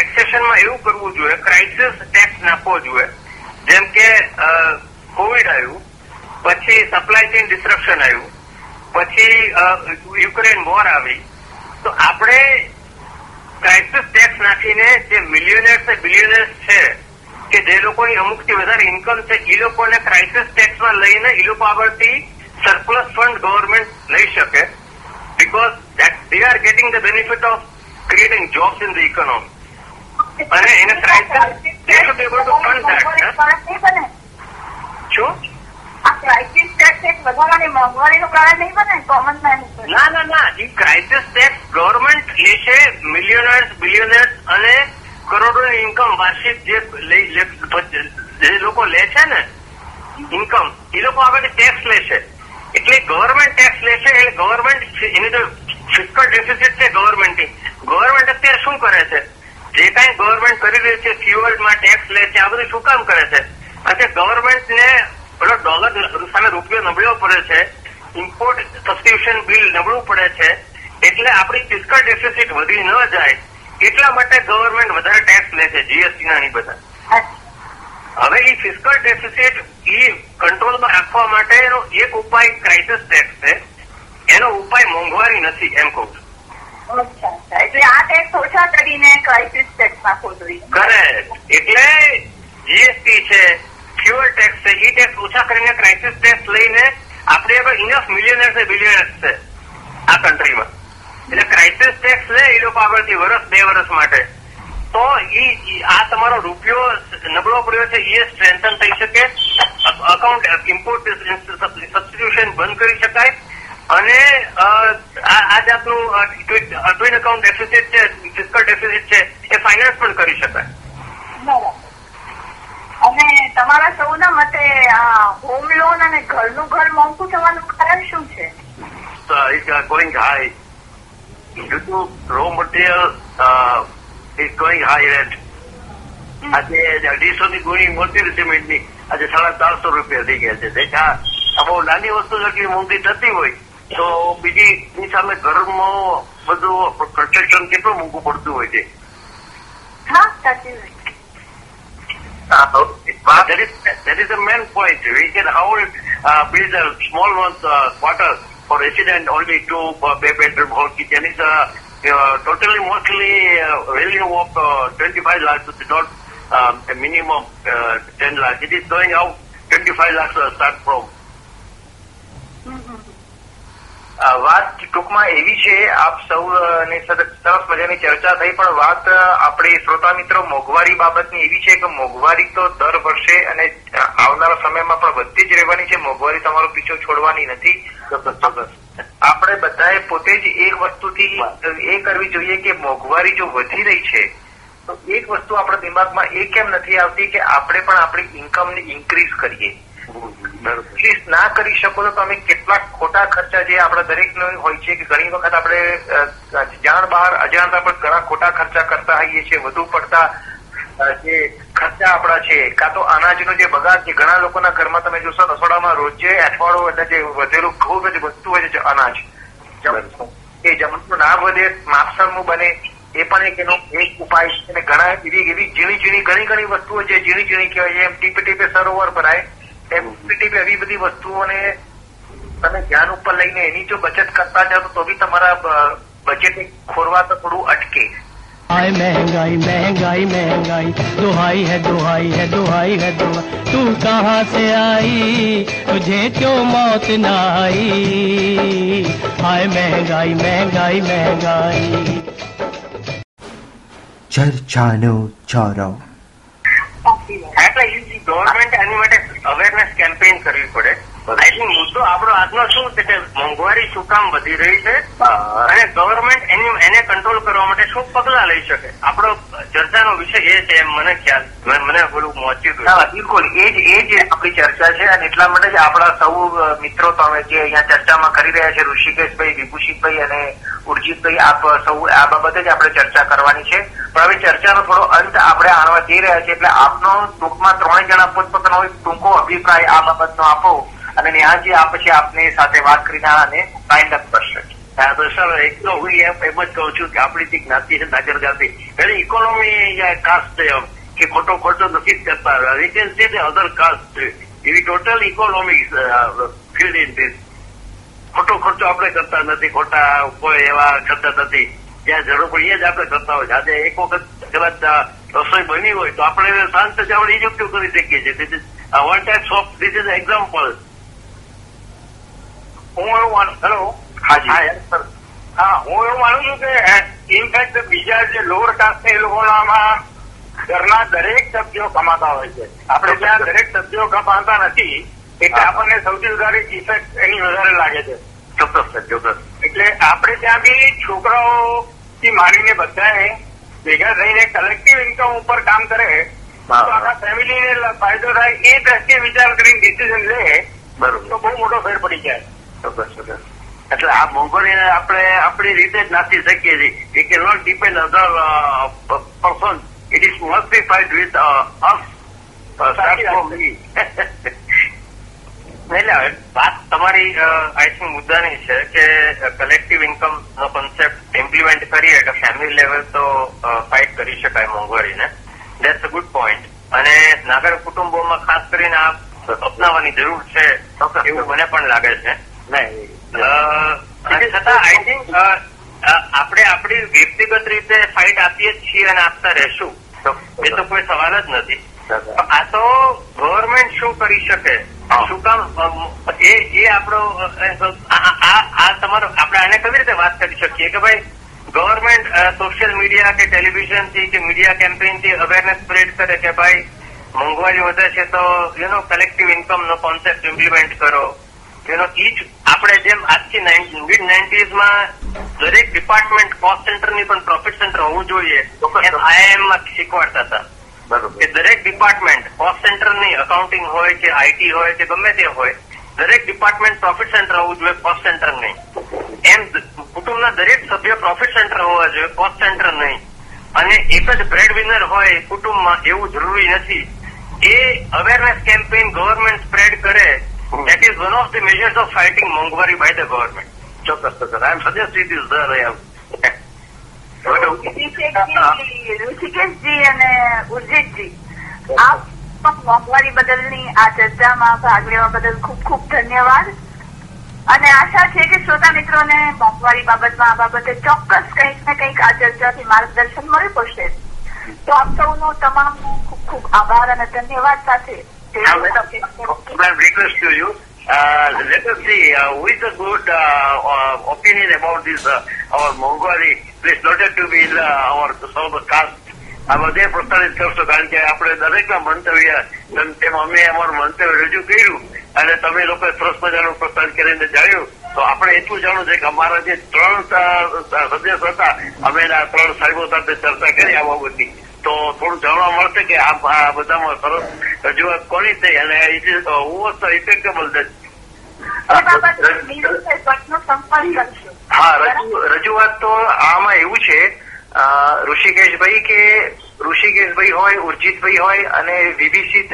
[SPEAKER 6] ટેક્સેશનમાં એવું કરવું જોઈએ ક્રાઇસિસ ટેક્સ નાખવો જોઈએ. જેમ કે કોવિડ આવ્યું, પછી સપ્લાય ચેઇન ડિસ્ટ્રક્શન આવ્યું, પછી યુક્રેન વોર આવી. તો આપણે ક્રાઇસિસ ટેક્સ નાખીને જે મિલિયનર્સ બિલિયનર્સ છે, કે જે લોકોની અમુકથી વધારે ઇન્કમ છે એ લોકોને ક્રાઇસિસ ટેક્સમાં લઈને એ લોકો આગળથી સરપ્લસ ફંડ ગવર્મેન્ટ લઈ શકે. Because that they are getting the benefit of creating jobs in the economy અને એને crisis they should be able to fund that શું?
[SPEAKER 5] આ ક્રાઇસિસ ટેક્સ એક વધારાની મોંઘવારીનું કારણ નહીં બને કોમન મેન
[SPEAKER 6] ના ના ના. એ ક્રાઇસિસ ટેક્સ ગવર્મેન્ટ લેશે મિલિયનર્સ બિલિયનર્સ અને કરોડોની ઇન્કમ વાર્ષિક જે લઈ- જે લોકો લે છે ને ઇન્કમ એ લોકો આગળ ટેક્સ લેશે. એટલે ગવર્મેન્ટ ટેક્સ લેશે એટલે ગવર્મેન્ટ એની તો ફિસ્કલ ડેફિસિટ છે ગવર્મેન્ટની ગવર્મેન્ટ અત્યારે શું કરે છે? જે કાંઈ ગવર્મેન્ટ કરી રહી છે ફ્યુઅલમાં ટેક્સ લે છે, આ બધું શું કામ કરે છે? અને ગવર્મેન્ટને પેલો ડોલર સામે રૂપિયો નબળ્યો પડે છે ઇમ્પોર્ટ સબસ્ક્રિપ્શન બિલ નબળું પડે છે, એટલે આપણી ફિસ્કલ ડેફિસિટ વધી ન જાય, એટલા માટે ગવર્મેન્ટ વધારે ટેક્સ લે છે જીએસટી ના ની બધા. હવે એ ફિસ્કલ ડેફિસિટ એ કંટ્રોલમાં રાખવા માટેનો એક ઉપાય ક્રાઇસિસ ટેક્સ છે. એનો ઉપાય મોંઘવારી નથી, એમ કહું છું.
[SPEAKER 5] એટલે ઓછા કરીને ક્રાઇસિસ
[SPEAKER 6] જીએસટી છે ફ્યુઅલ ટેક્સ છે ઈ ટેક્સ ઓછા કરીને ક્રાઇસિસ ટેક્સ લઈને આપણે હવે ઇનફ મિલિયનર્સ છે બિલિયનર્સ છે આ કન્ટ્રીમાં એટલે ક્રાઇસિસ ટેક્સ લે એ લોકો આગળથી વર્ષ બે વર્ષ માટે. તો ઈ આ તમારો રૂપિયો નબળો પડ્યો છે એ સ્ટ્રેન્થન થઈ શકે. અકાઉન્ટ ઇમ્પોર્ટ સબસ્ટિટ્યુશન બંધ કરી શકાય. અને આ જાતનું ટ્વિન અકાઉન્ટ ડેફિસિટ છે ફિસ્કલ ડેફિસિટ છે એ ફાઇનાન્સ પણ કરી શકાય.
[SPEAKER 5] અને તમારા સૌના મતે આ હોમ લોન અને ઘરનું ઘર મોંઘું થવાનું કારણ શું છે?
[SPEAKER 3] uh, is uh, going high. Due to raw material uh, is going આજે અઢીસો ની ગોળી મોટી સિમેન્ટની આજે સાડા ચારસો રૂપિયા થઈ ગયા છે. દેખ બહુ નાની વસ્તુ જેટલી મોંઘી થતી હોય તો બીજી ની સામે ઘરમાં બધું કન્સ્ટ્રક્શન કેટલું મોંઘું પડતું હોય છે
[SPEAKER 5] હા સાચી વાત
[SPEAKER 3] Uh, that is that is the main point. We can how uh, build a small one uh, quarter for resident only two uh, bedroom whole kitchen is uh, uh, totally mostly uh, value of uh, 25 lakhs, it's not um, a minimum uh, 10 lakhs. It is going out 25 lakhs uh, start from.
[SPEAKER 4] વાત ટૂંકમાં એવી છે આપ સૌ અ, સરસ મજાની ચર્ચા થઈ પણ વાત આપણે આપણી શ્રોતા મિત્રો મોંઘવારી બાબતની એવી છે કે મોંઘવારી તો દર વર્ષે અને આવનારા સમયમાં પણ વધતી જ રહેવાની છે. મોંઘવારી તમારો પીછો છોડવાની નથી. આપણે બધાએ પોતે જ એક વસ્તુથી એ કરવી જોઈએ કે મોંઘવારી જો વધી રહી છે તો એક વસ્તુ આપણા દિમાગમાં એ કેમ નથી આવતી કે આપણે પણ આપણી ઇન્કમને ઇન્ક્રીઝ કરીએ. ઇન્ક્રીઝ ના કરી શકો તો તમે કેટલાક ખોટા ખર્ચા જે આપણા દરેક હોય છે કે ઘણી વખત આપણે જાણ બહાર અજાણતા પણ ઘણા ખોટા ખર્ચા કરતા હોઈએ છીએ, વધુ પડતા જે ખર્ચા આપણા છે, કાં તો અનાજનો જે બગાડ છે, ઘણા લોકોના ઘરમાં તમે જોશો રસોડામાં રોજે અઠવાડો એટલે જે વધેલું ખૂબ જ વધતું હોય છે અનાજ. એ જમવાનું ના વધે, માપસરનું બને, એ પણ એક એનો એક ઉપાય છે અને ઘણા એવી એવી ઝીણી ઝીણી ઘણી ઘણી વસ્તુઓ જે ઝીણી ઝીણી કહેવાય છે, એમ ટીપે ટીપે સરોવર ભરાય એમ ટીપે ટીપે એવી બધી વસ્તુઓને તમે ધ્યાન ઉપર લઈને એની જો બચત કરતા જાઓ તો બી તમારા બજેટ ખોરવા તો થોડું અટકે
[SPEAKER 2] हाय महंगाई महंगाई महंगाई दुहाई है दुहाई है दुहाई है दुहाई तू कहाँ से आई तुझे क्यों मौत न आई हाय महंगाई महंगाई महंगाई
[SPEAKER 1] ચર્ચાનો ચોરો
[SPEAKER 5] સાચી વાત
[SPEAKER 6] એટલે ગવર્મેન્ટ એની માટે અવેરનેસ કેમ્પેઇન કરવી પડે. થિંક મુદ્દો આપણો આજનો શું છે કે મોંઘવારી શું કામ વધી રહી છે? અને ગવર્મેન્ટ એની એને કંટ્રોલ કરવા માટે શું પગલા લઈ શકે? આપણો ચર્ચાનો વિષય એ છે મને ખ્યાલ મને- બોલું
[SPEAKER 4] હા
[SPEAKER 6] હતું
[SPEAKER 4] બિલકુલ. એ જ એ જ આપણી ચર્ચા છે અને એટલા માટે જ આપણા સૌ મિત્રો તમે જે અહીંયા ચર્ચામાં કરી રહ્યા છે ઋષિકેશભાઈ વિભૂષિતભાઈ અને ઉર્જિતભાઈ આપ સૌ આ બાબતે જ આપણે ચર્ચા કરવાની છે. પણ હવે ચર્ચાનો થોડો અંત આપણે આણવા જઈ રહ્યા છે એટલે આપનો ટૂંકમાં ત્રણેય જણા પોતપોતાનો ટૂંકો અભિપ્રાય આ બાબતનો આપો. અને નેહાજી, આ પછી આપની સાથે વાત કરીને આને ફાઇન્ડ અપ કરશે.
[SPEAKER 3] સર, એક તો હું એમ એમ જ કહું છું કે આપણી જ્ઞાતિ છે નાગર જાતિ એટલે ઇકોનોમી કાસ્ટ કે ખોટો ખર્ચો નથી જ કરતા. વી કેન અધર કાસ્ટ એવી total economic field in this ખોટો ખર્ચો આપણે કરતા નથી, ખોટા કોઈ એવા કરતા નથી. જ્યાં જરૂર પડી એ જ આપણે કરતા હોય આજે એક વખત કદાચ રસોઈ બની હોય તો આપણે શાંત જ આપણે ઉપયોગ કરી શકીએ છીએ. One type of this is example
[SPEAKER 7] હું એવું માનું હેલો હા સર હા હું એવું માનું છું કે ઇનફેક્ટ બીજા જે લોઅર કાસ્ટ એ લોકોનામાં ઘરના દરેક સભ્યો કમાતા હોય છે. આપણે ત્યાં દરેક સભ્યો કમાતા નથી એટલે આપણને સૌથી વધારે ઇફેક્ટ એની વધારે લાગે છે.
[SPEAKER 3] ચોક્કસ સર ચોક્કસ.
[SPEAKER 7] એટલે આપણે ત્યાં બી છોકરાઓ થી માંડીને બધાએ ભેગા થઈને કલેક્ટિવ ઇન્કમ ઉપર કામ કરે તો. આખા ફેમિલીને ફાયદો થાય એ દ્રષ્ટિએ વિચાર કરીને ડિસિઝન લે
[SPEAKER 3] બરોબર.
[SPEAKER 7] તો બહુ મોટો ફેર પડી જાય.
[SPEAKER 3] એટલે આ મોંઘવારી આપણે આપણી રીતે જ નાખી શકીએ છીએ. કે not depend other person it is મોસ્ટિફાઈડ with us
[SPEAKER 6] એટલે વાત તમારી આઈ થિંક મુદ્દાની છે કે કલેક્ટિવ ઇન્કમ નો કોન્સેપ્ટ ઇમ્પ્લિમેન્ટ કરીએ તો ફેમિલી લેવલ તો ફાઇટ કરી શકાય મોંઘવારીને. દેટ્સ અ ગુડ પોઈન્ટ અને નાગર કુટુંબોમાં ખાસ કરીને આ અપનાવવાની જરૂર છે એવું મને પણ લાગે છે.
[SPEAKER 3] નહીં.
[SPEAKER 6] છતાં આઈ થિંક આપણે આપણી વ્યક્તિગત રીતે ફાઇટ આપીએ જ છીએ અને આપતા રહેશું. એ તો કોઈ સવાલ જ નથી. આ તો ગવર્મેન્ટ શું કરી શકે? શું કામ એ એ આપણો આ તમારો આપણે આને કેવી રીતે વાત કરી શકીએ કે ભાઈ ગવર્મેન્ટ સોશિયલ મીડિયા કે ટેલિવિઝનથી કે મીડિયા કેમ્પેનથી અવેરનેસ સ્પ્રેડ કરે કે ભાઈ મોંઘવારી વધે છે તો યુ નો કલેક્ટિવ ઇન્કમ નો કોન્સેપ્ટ ઇમ્પ્લિમેન્ટ કરો. યુ ઈચ આપણે જેમ આજથી મિડ નાઇન્ટીઝમાં દરેક ડિપાર્ટમેન્ટ કોસ્ટ સેન્ટરની પણ પ્રોફિટ સેન્ટર હોવું જોઈએ એમ આઈઆઈએમ શીખવાડતા હતા. કે દરેક ડિપાર્ટમેન્ટ કોસ્ટ સેન્ટરની અકાઉન્ટિંગ હોય કે આઈટી હોય કે ગમે તે હોય દરેક ડિપાર્ટમેન્ટ પ્રોફિટ સેન્ટર હોવું જોઈએ કોસ્ટ સેન્ટર નહીં. એમ કુટુંબના દરેક સભ્ય પ્રોફિટ સેન્ટર હોવા જોઈએ કોસ્ટ સેન્ટર નહીં. અને એક જ બ્રેડ વિનર હોય કુટુંબમાં એવું જરૂરી નથી. એ અવેરનેસ કેમ્પેઇન ગવર્મેન્ટ સ્પ્રેડ કરે that of the measures of fighting મોંઘવારી બાય ધ ગવર્મેન્ટ
[SPEAKER 3] ચોક્કસ ચોક્કસ I am suggest it is there I
[SPEAKER 5] Rishikesh ji ઋષિકેશજી અને ઉર્જિતજી આપ મોંઘવારી બદલની આ ચર્ચામાં ભાગ લેવા બદલ ખૂબ ખૂબ ધન્યવાદ. અને આશા છે કે શ્રોતા મિત્રોને મોંઘવારી બાબતમાં આ બાબતે ચોક્કસ કંઈક ને કંઈક આ ચર્ચાથી માર્ગદર્શન મળ્યું પડશે. તો આપ સૌનો તમામ ખૂબ ખૂબ આભાર અને ધન્યવાદ સાથે.
[SPEAKER 3] To you, uh, let us see uh, who is a good uh, uh, opinion about this, uh, our Mongoli. Please noted to be in uh, our some cast. આ બધે પ્રસ્તાવિત કરશો કારણ કે આપણે દરેકના મંતવ્ય તેમ અમે અમારું મંતવ્ય રજૂ કર્યું અને તમે લોકો સરસ મજાનું પ્રસ્તાવિત કરીને જાણ્યું તો આપણે એટલું જાણવું છે કે અમારા જે ત્રણ સદસ્ય હતા અમે એના ત્રણ સાહેબો સાથે ચર્ચા કરી આ બાબતની તો થોડું જાણવા મળશે કે આ બધામાં સરસ રજૂઆત કોની થઈ અને ઇટ ઇઝ ઓવર ઇફેક્ટેબલ
[SPEAKER 5] એ
[SPEAKER 4] હા રજૂઆત તો આમાં એવું છે ઋષિકેશભાઈ કે ઋષિકેશભાઈ હોય ઉર્જિતભાઈ હોય અને વિભીષિત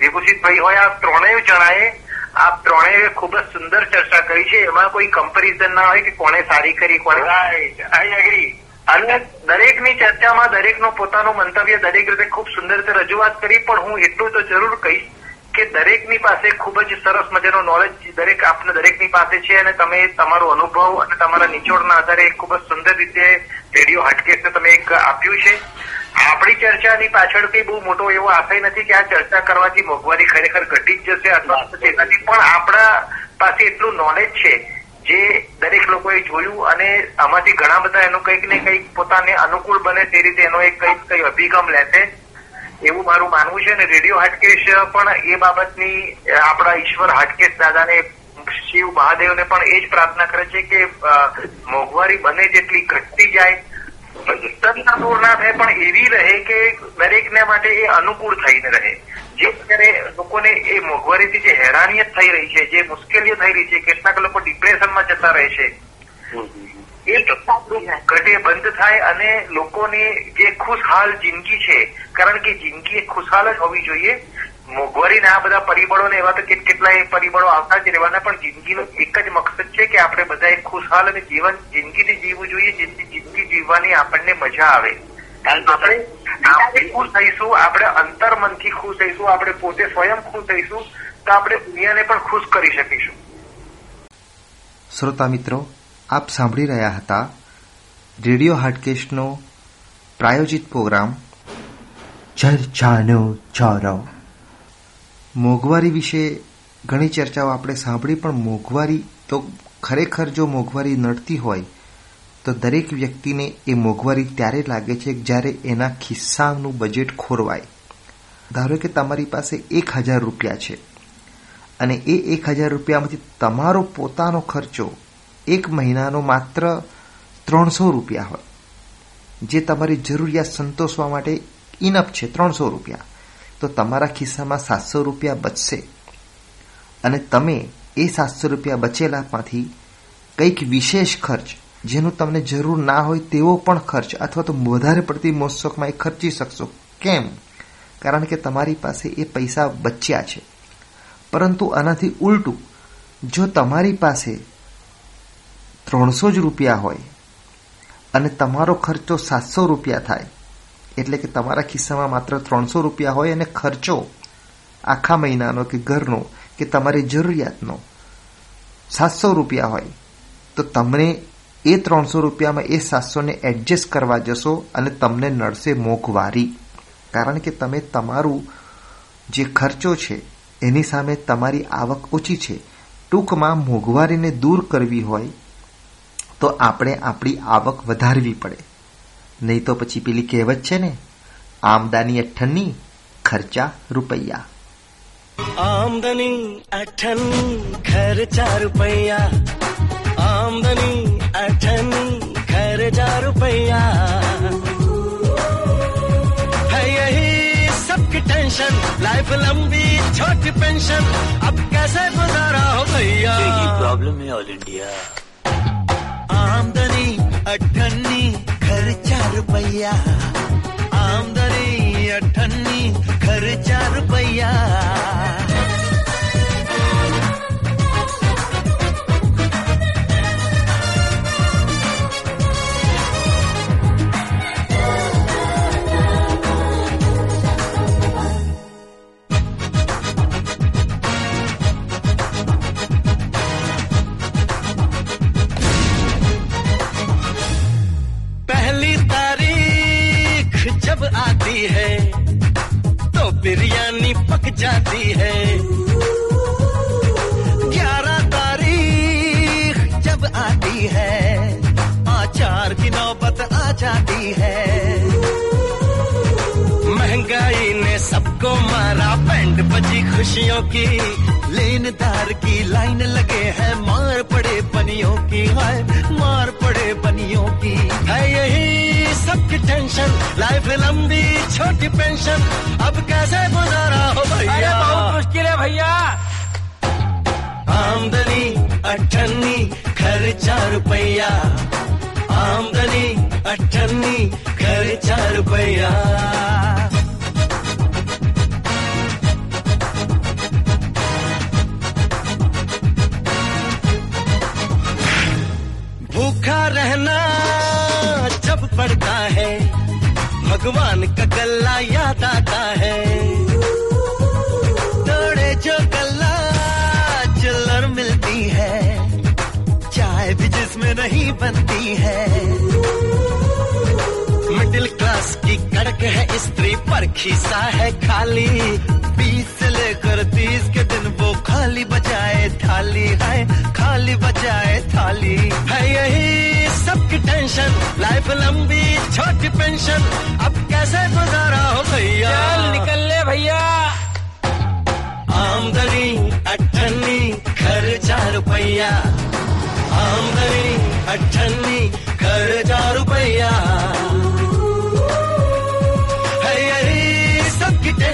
[SPEAKER 4] વિભૂષિતભાઈ હોય આ ત્રણેય જણાએ આ ત્રણેય ખૂબ જ સુંદર ચર્ચા કરી છે. એમાં કોઈ કમ્પેરિઝન ના હોય કે કોણે સારી કરી કોને
[SPEAKER 3] રાઈટ આઈ એગ્રી
[SPEAKER 4] અને દરેકની ચર્ચામાં દરેકનો પોતાનું મંતવ્ય દરેક રીતે ખૂબ સુંદર રીતે રજૂઆત કરી પણ હું એટલું તો જરૂર કહીશ કે દરેકની પાસે ખૂબ જ સરસ મજાનો નોલેજ દરેક આપને દરેકની પાસે છે અને તમે તમારો અનુભવ અને તમારા નિચોડના આધારે ખૂબ જ સુંદર રીતે રેડિયો હાટકેસને તમે એક આપ્યું છે. આપણી ચર્ચાની પાછળ કઈ બહુ મોટો એવો આશય નથી કે આ ચર્ચા કરવાથી મોંઘવારી ખરેખર ઘટી જ જશે અથવા તેનાથી પણ આપણા પાસે એટલું નોલેજ છે જે દરેક લોકોએ જોયું અને આમાંથી ઘણા બધા એનું કંઈક ને કંઈક પોતાને અનુકૂળ બને તે રીતે એનો એક કંઈક કંઈ અભિગમ લેશે. એવું મારું માનવું છે ને, રેડિયો હાટકેશ પણ એ બાબતની આપણા ઈશ્વર હાટકેશ દાદાને, શિવ મહાદેવને પણ એ જ પ્રાર્થના કરે છે કે મોંઘવારી બને તેટલી ઘટતી જાય સત્તા દૂર થાય, પણ એવી રહે કે દરેકને માટે એ અનુકૂળ થઈને રહે. જે અત્યારે લોકોને એ મોંઘવારીથી જે હેરાનિયત થઈ રહી છે, જે મુશ્કેલીઓ થઈ રહી છે, કેટલાક લોકો ડિપ્રેશનમાં જતા રહે છે. એ ઘટે બંધ થાય અને લોકોની જે ખુશહાલ જિંદગી છે કારણ કે જિંદગી ખુશહાલ જ હોવી જોઈએ. મોંઘવારીના આ બધા પરિબળોને એવા તો કેટલાય પરિબળો આવતા જ રહેવાના પણ જિંદગીનો એક જ મકસદ છે કે આપણે બધા એક ખુશહાલ અને જીવન જિંદગીથી જીવવું જોઈએ જેથી જિંદગી જીવવાની આપણને મજા આવે. આપણે આપણે ખુશ થઈશું આપણે અંતરમનથી ખુશ થઈશું આપણે પોતે સ્વયં ખુશ થઈશું તો આપણે દુનિયાને પણ ખુશ કરી શકીશું.
[SPEAKER 1] શ્રોતા મિત્રો આપ સાંભળી રહ્યા હતા રેડિયો હાટકેશનો પ્રાયોજિત પ્રોગ્રામ ચર્ચાનો ચોરો મોંઘવારી વિશે ઘણી ચર્ચાઓ આપણે સાંભળી, પણ મોંઘવારી તો ખરેખર જો મોંઘવારી નડતી હોય, તો દરેક વ્યક્તિને એ મોંઘવારી ત્યારે લાગે છે જ્યારે એના ખિસ્સાનું બજેટ ખોરવાય. ધારો કે તમારી પાસે એક હજાર રૂપિયા છે અને એ એક હજાર રૂપિયામાંથી તમારો પોતાનો ખર્ચો એક મહિનાનો માત્ર ત્રણસો રૂપિયા હોય. જે તમારી જરૂરિયાત સંતોષવા માટે ઇનફ છે, ત્રણસો રૂપિયા. તો તમારા ખિસ્સામાં સાતસો રૂપિયા બચશે. અને તમે એ સાતસો રૂપિયા બચેલામાંથી કંઈક વિશેષ ખર્ચ, જેનું તમને જરૂર ના હોય તેવો પણ ખર્ચ, અથવા તો વધારે પડતી મોસોકમાં એ ખર્ચી શકશો. કેમ? કારણ કે તમારી પાસે એ પૈસા બચ્યા છે. પરંતુ આનાથી ઉલટું, જો તમારી પાસે ત્રણસો જ રૂપિયા હોય અને તમારો ખર્ચો સાતસો રૂપિયા થાય, એટલે કે તમારા ખિસ્સામાં માત્ર ત્રણસો રૂપિયા હોય અને ખર્ચો આખા મહિનાનો કે ઘરનો કે તમારી જરૂરિયાતનો સાતસો રૂપિયા હોય, તો તમને એ ત્રણસો રૂપિયામાં એ સાતસોને એડજસ્ટ કરવા જશો અને તમને નડશે મોંઘવારી. કારણ કે તમે તમારું જે ખર્ચો છે, એની સામે તમારી આવક ઓછી છે. ટૂંકમાં મોંઘવારીને દૂર કરવી હોય તો આપણે આપણી આવક વધારવી પડે નહીં તો પછી પેલી કહેવત છે ને આમદાની અઠ્ઠની ખર્ચા રૂપિયા
[SPEAKER 3] आमदनी अठन्नी खर्चा रुपया आमदनी अठन्नी खर्चा रुपया है यही सबकी टेंशन लाइफ लंबी छोटी पेंशन अब कैसे गुजारा हो भैया
[SPEAKER 9] यही प्रॉब्लम है ऑल इंडिया
[SPEAKER 3] आमदनी अठन्नी खर्चा रुपया आमदनी अठन्नी खर्चा रुपया आती है तो बिरयानी पक जाती है। ग्यारह तारीख जब आती है, आचार की नौबत आ जाती है। महँगाई ने सबको मारा, बैंड बजी खुशियों की, लेनदार की लाइन लगे हैं मार बनियों की हाय मार पड़े बनियों की। है यही सबकी टेंशन लाइफ लंबी छोटी पेंशन अब कैसे गुजारा हो भैया? बहुत मुश्किल है भैया। आमदनी अठन्नी खर्चा रुपया। आमदनी अठन्नी खर्चा रुपया। रहना जब पड़ता है, भगवान का गल्ला याद आता है। तोड़े जो गल्ला चिल्लर मिलती है, चाय भी जिसमें नहीं बनती है। मिडिल क्लास की कड़क है, स्त्री पर खीसा है खाली, बीस से तीस के दिन वो खाली बजाए थाली है खाली बजाए थाली है यही। सबकी टेंशन लाइफ लंबी छोटी पेंशन अब कैसे गुजारा हो भैया? निकल ले भैया। आमदनी अठन्नी खर्चा रुपया। आमदनी अठन्नी खर्चा रुपया।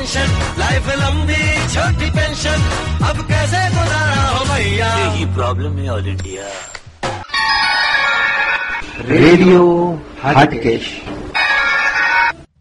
[SPEAKER 3] टेंशन लाइफ लंबी छोटी पेंशन अब कैसे गुजारा हो भैया?
[SPEAKER 9] यही प्रॉब्लम है ऑल इंडिया
[SPEAKER 1] रेडियो हटकेश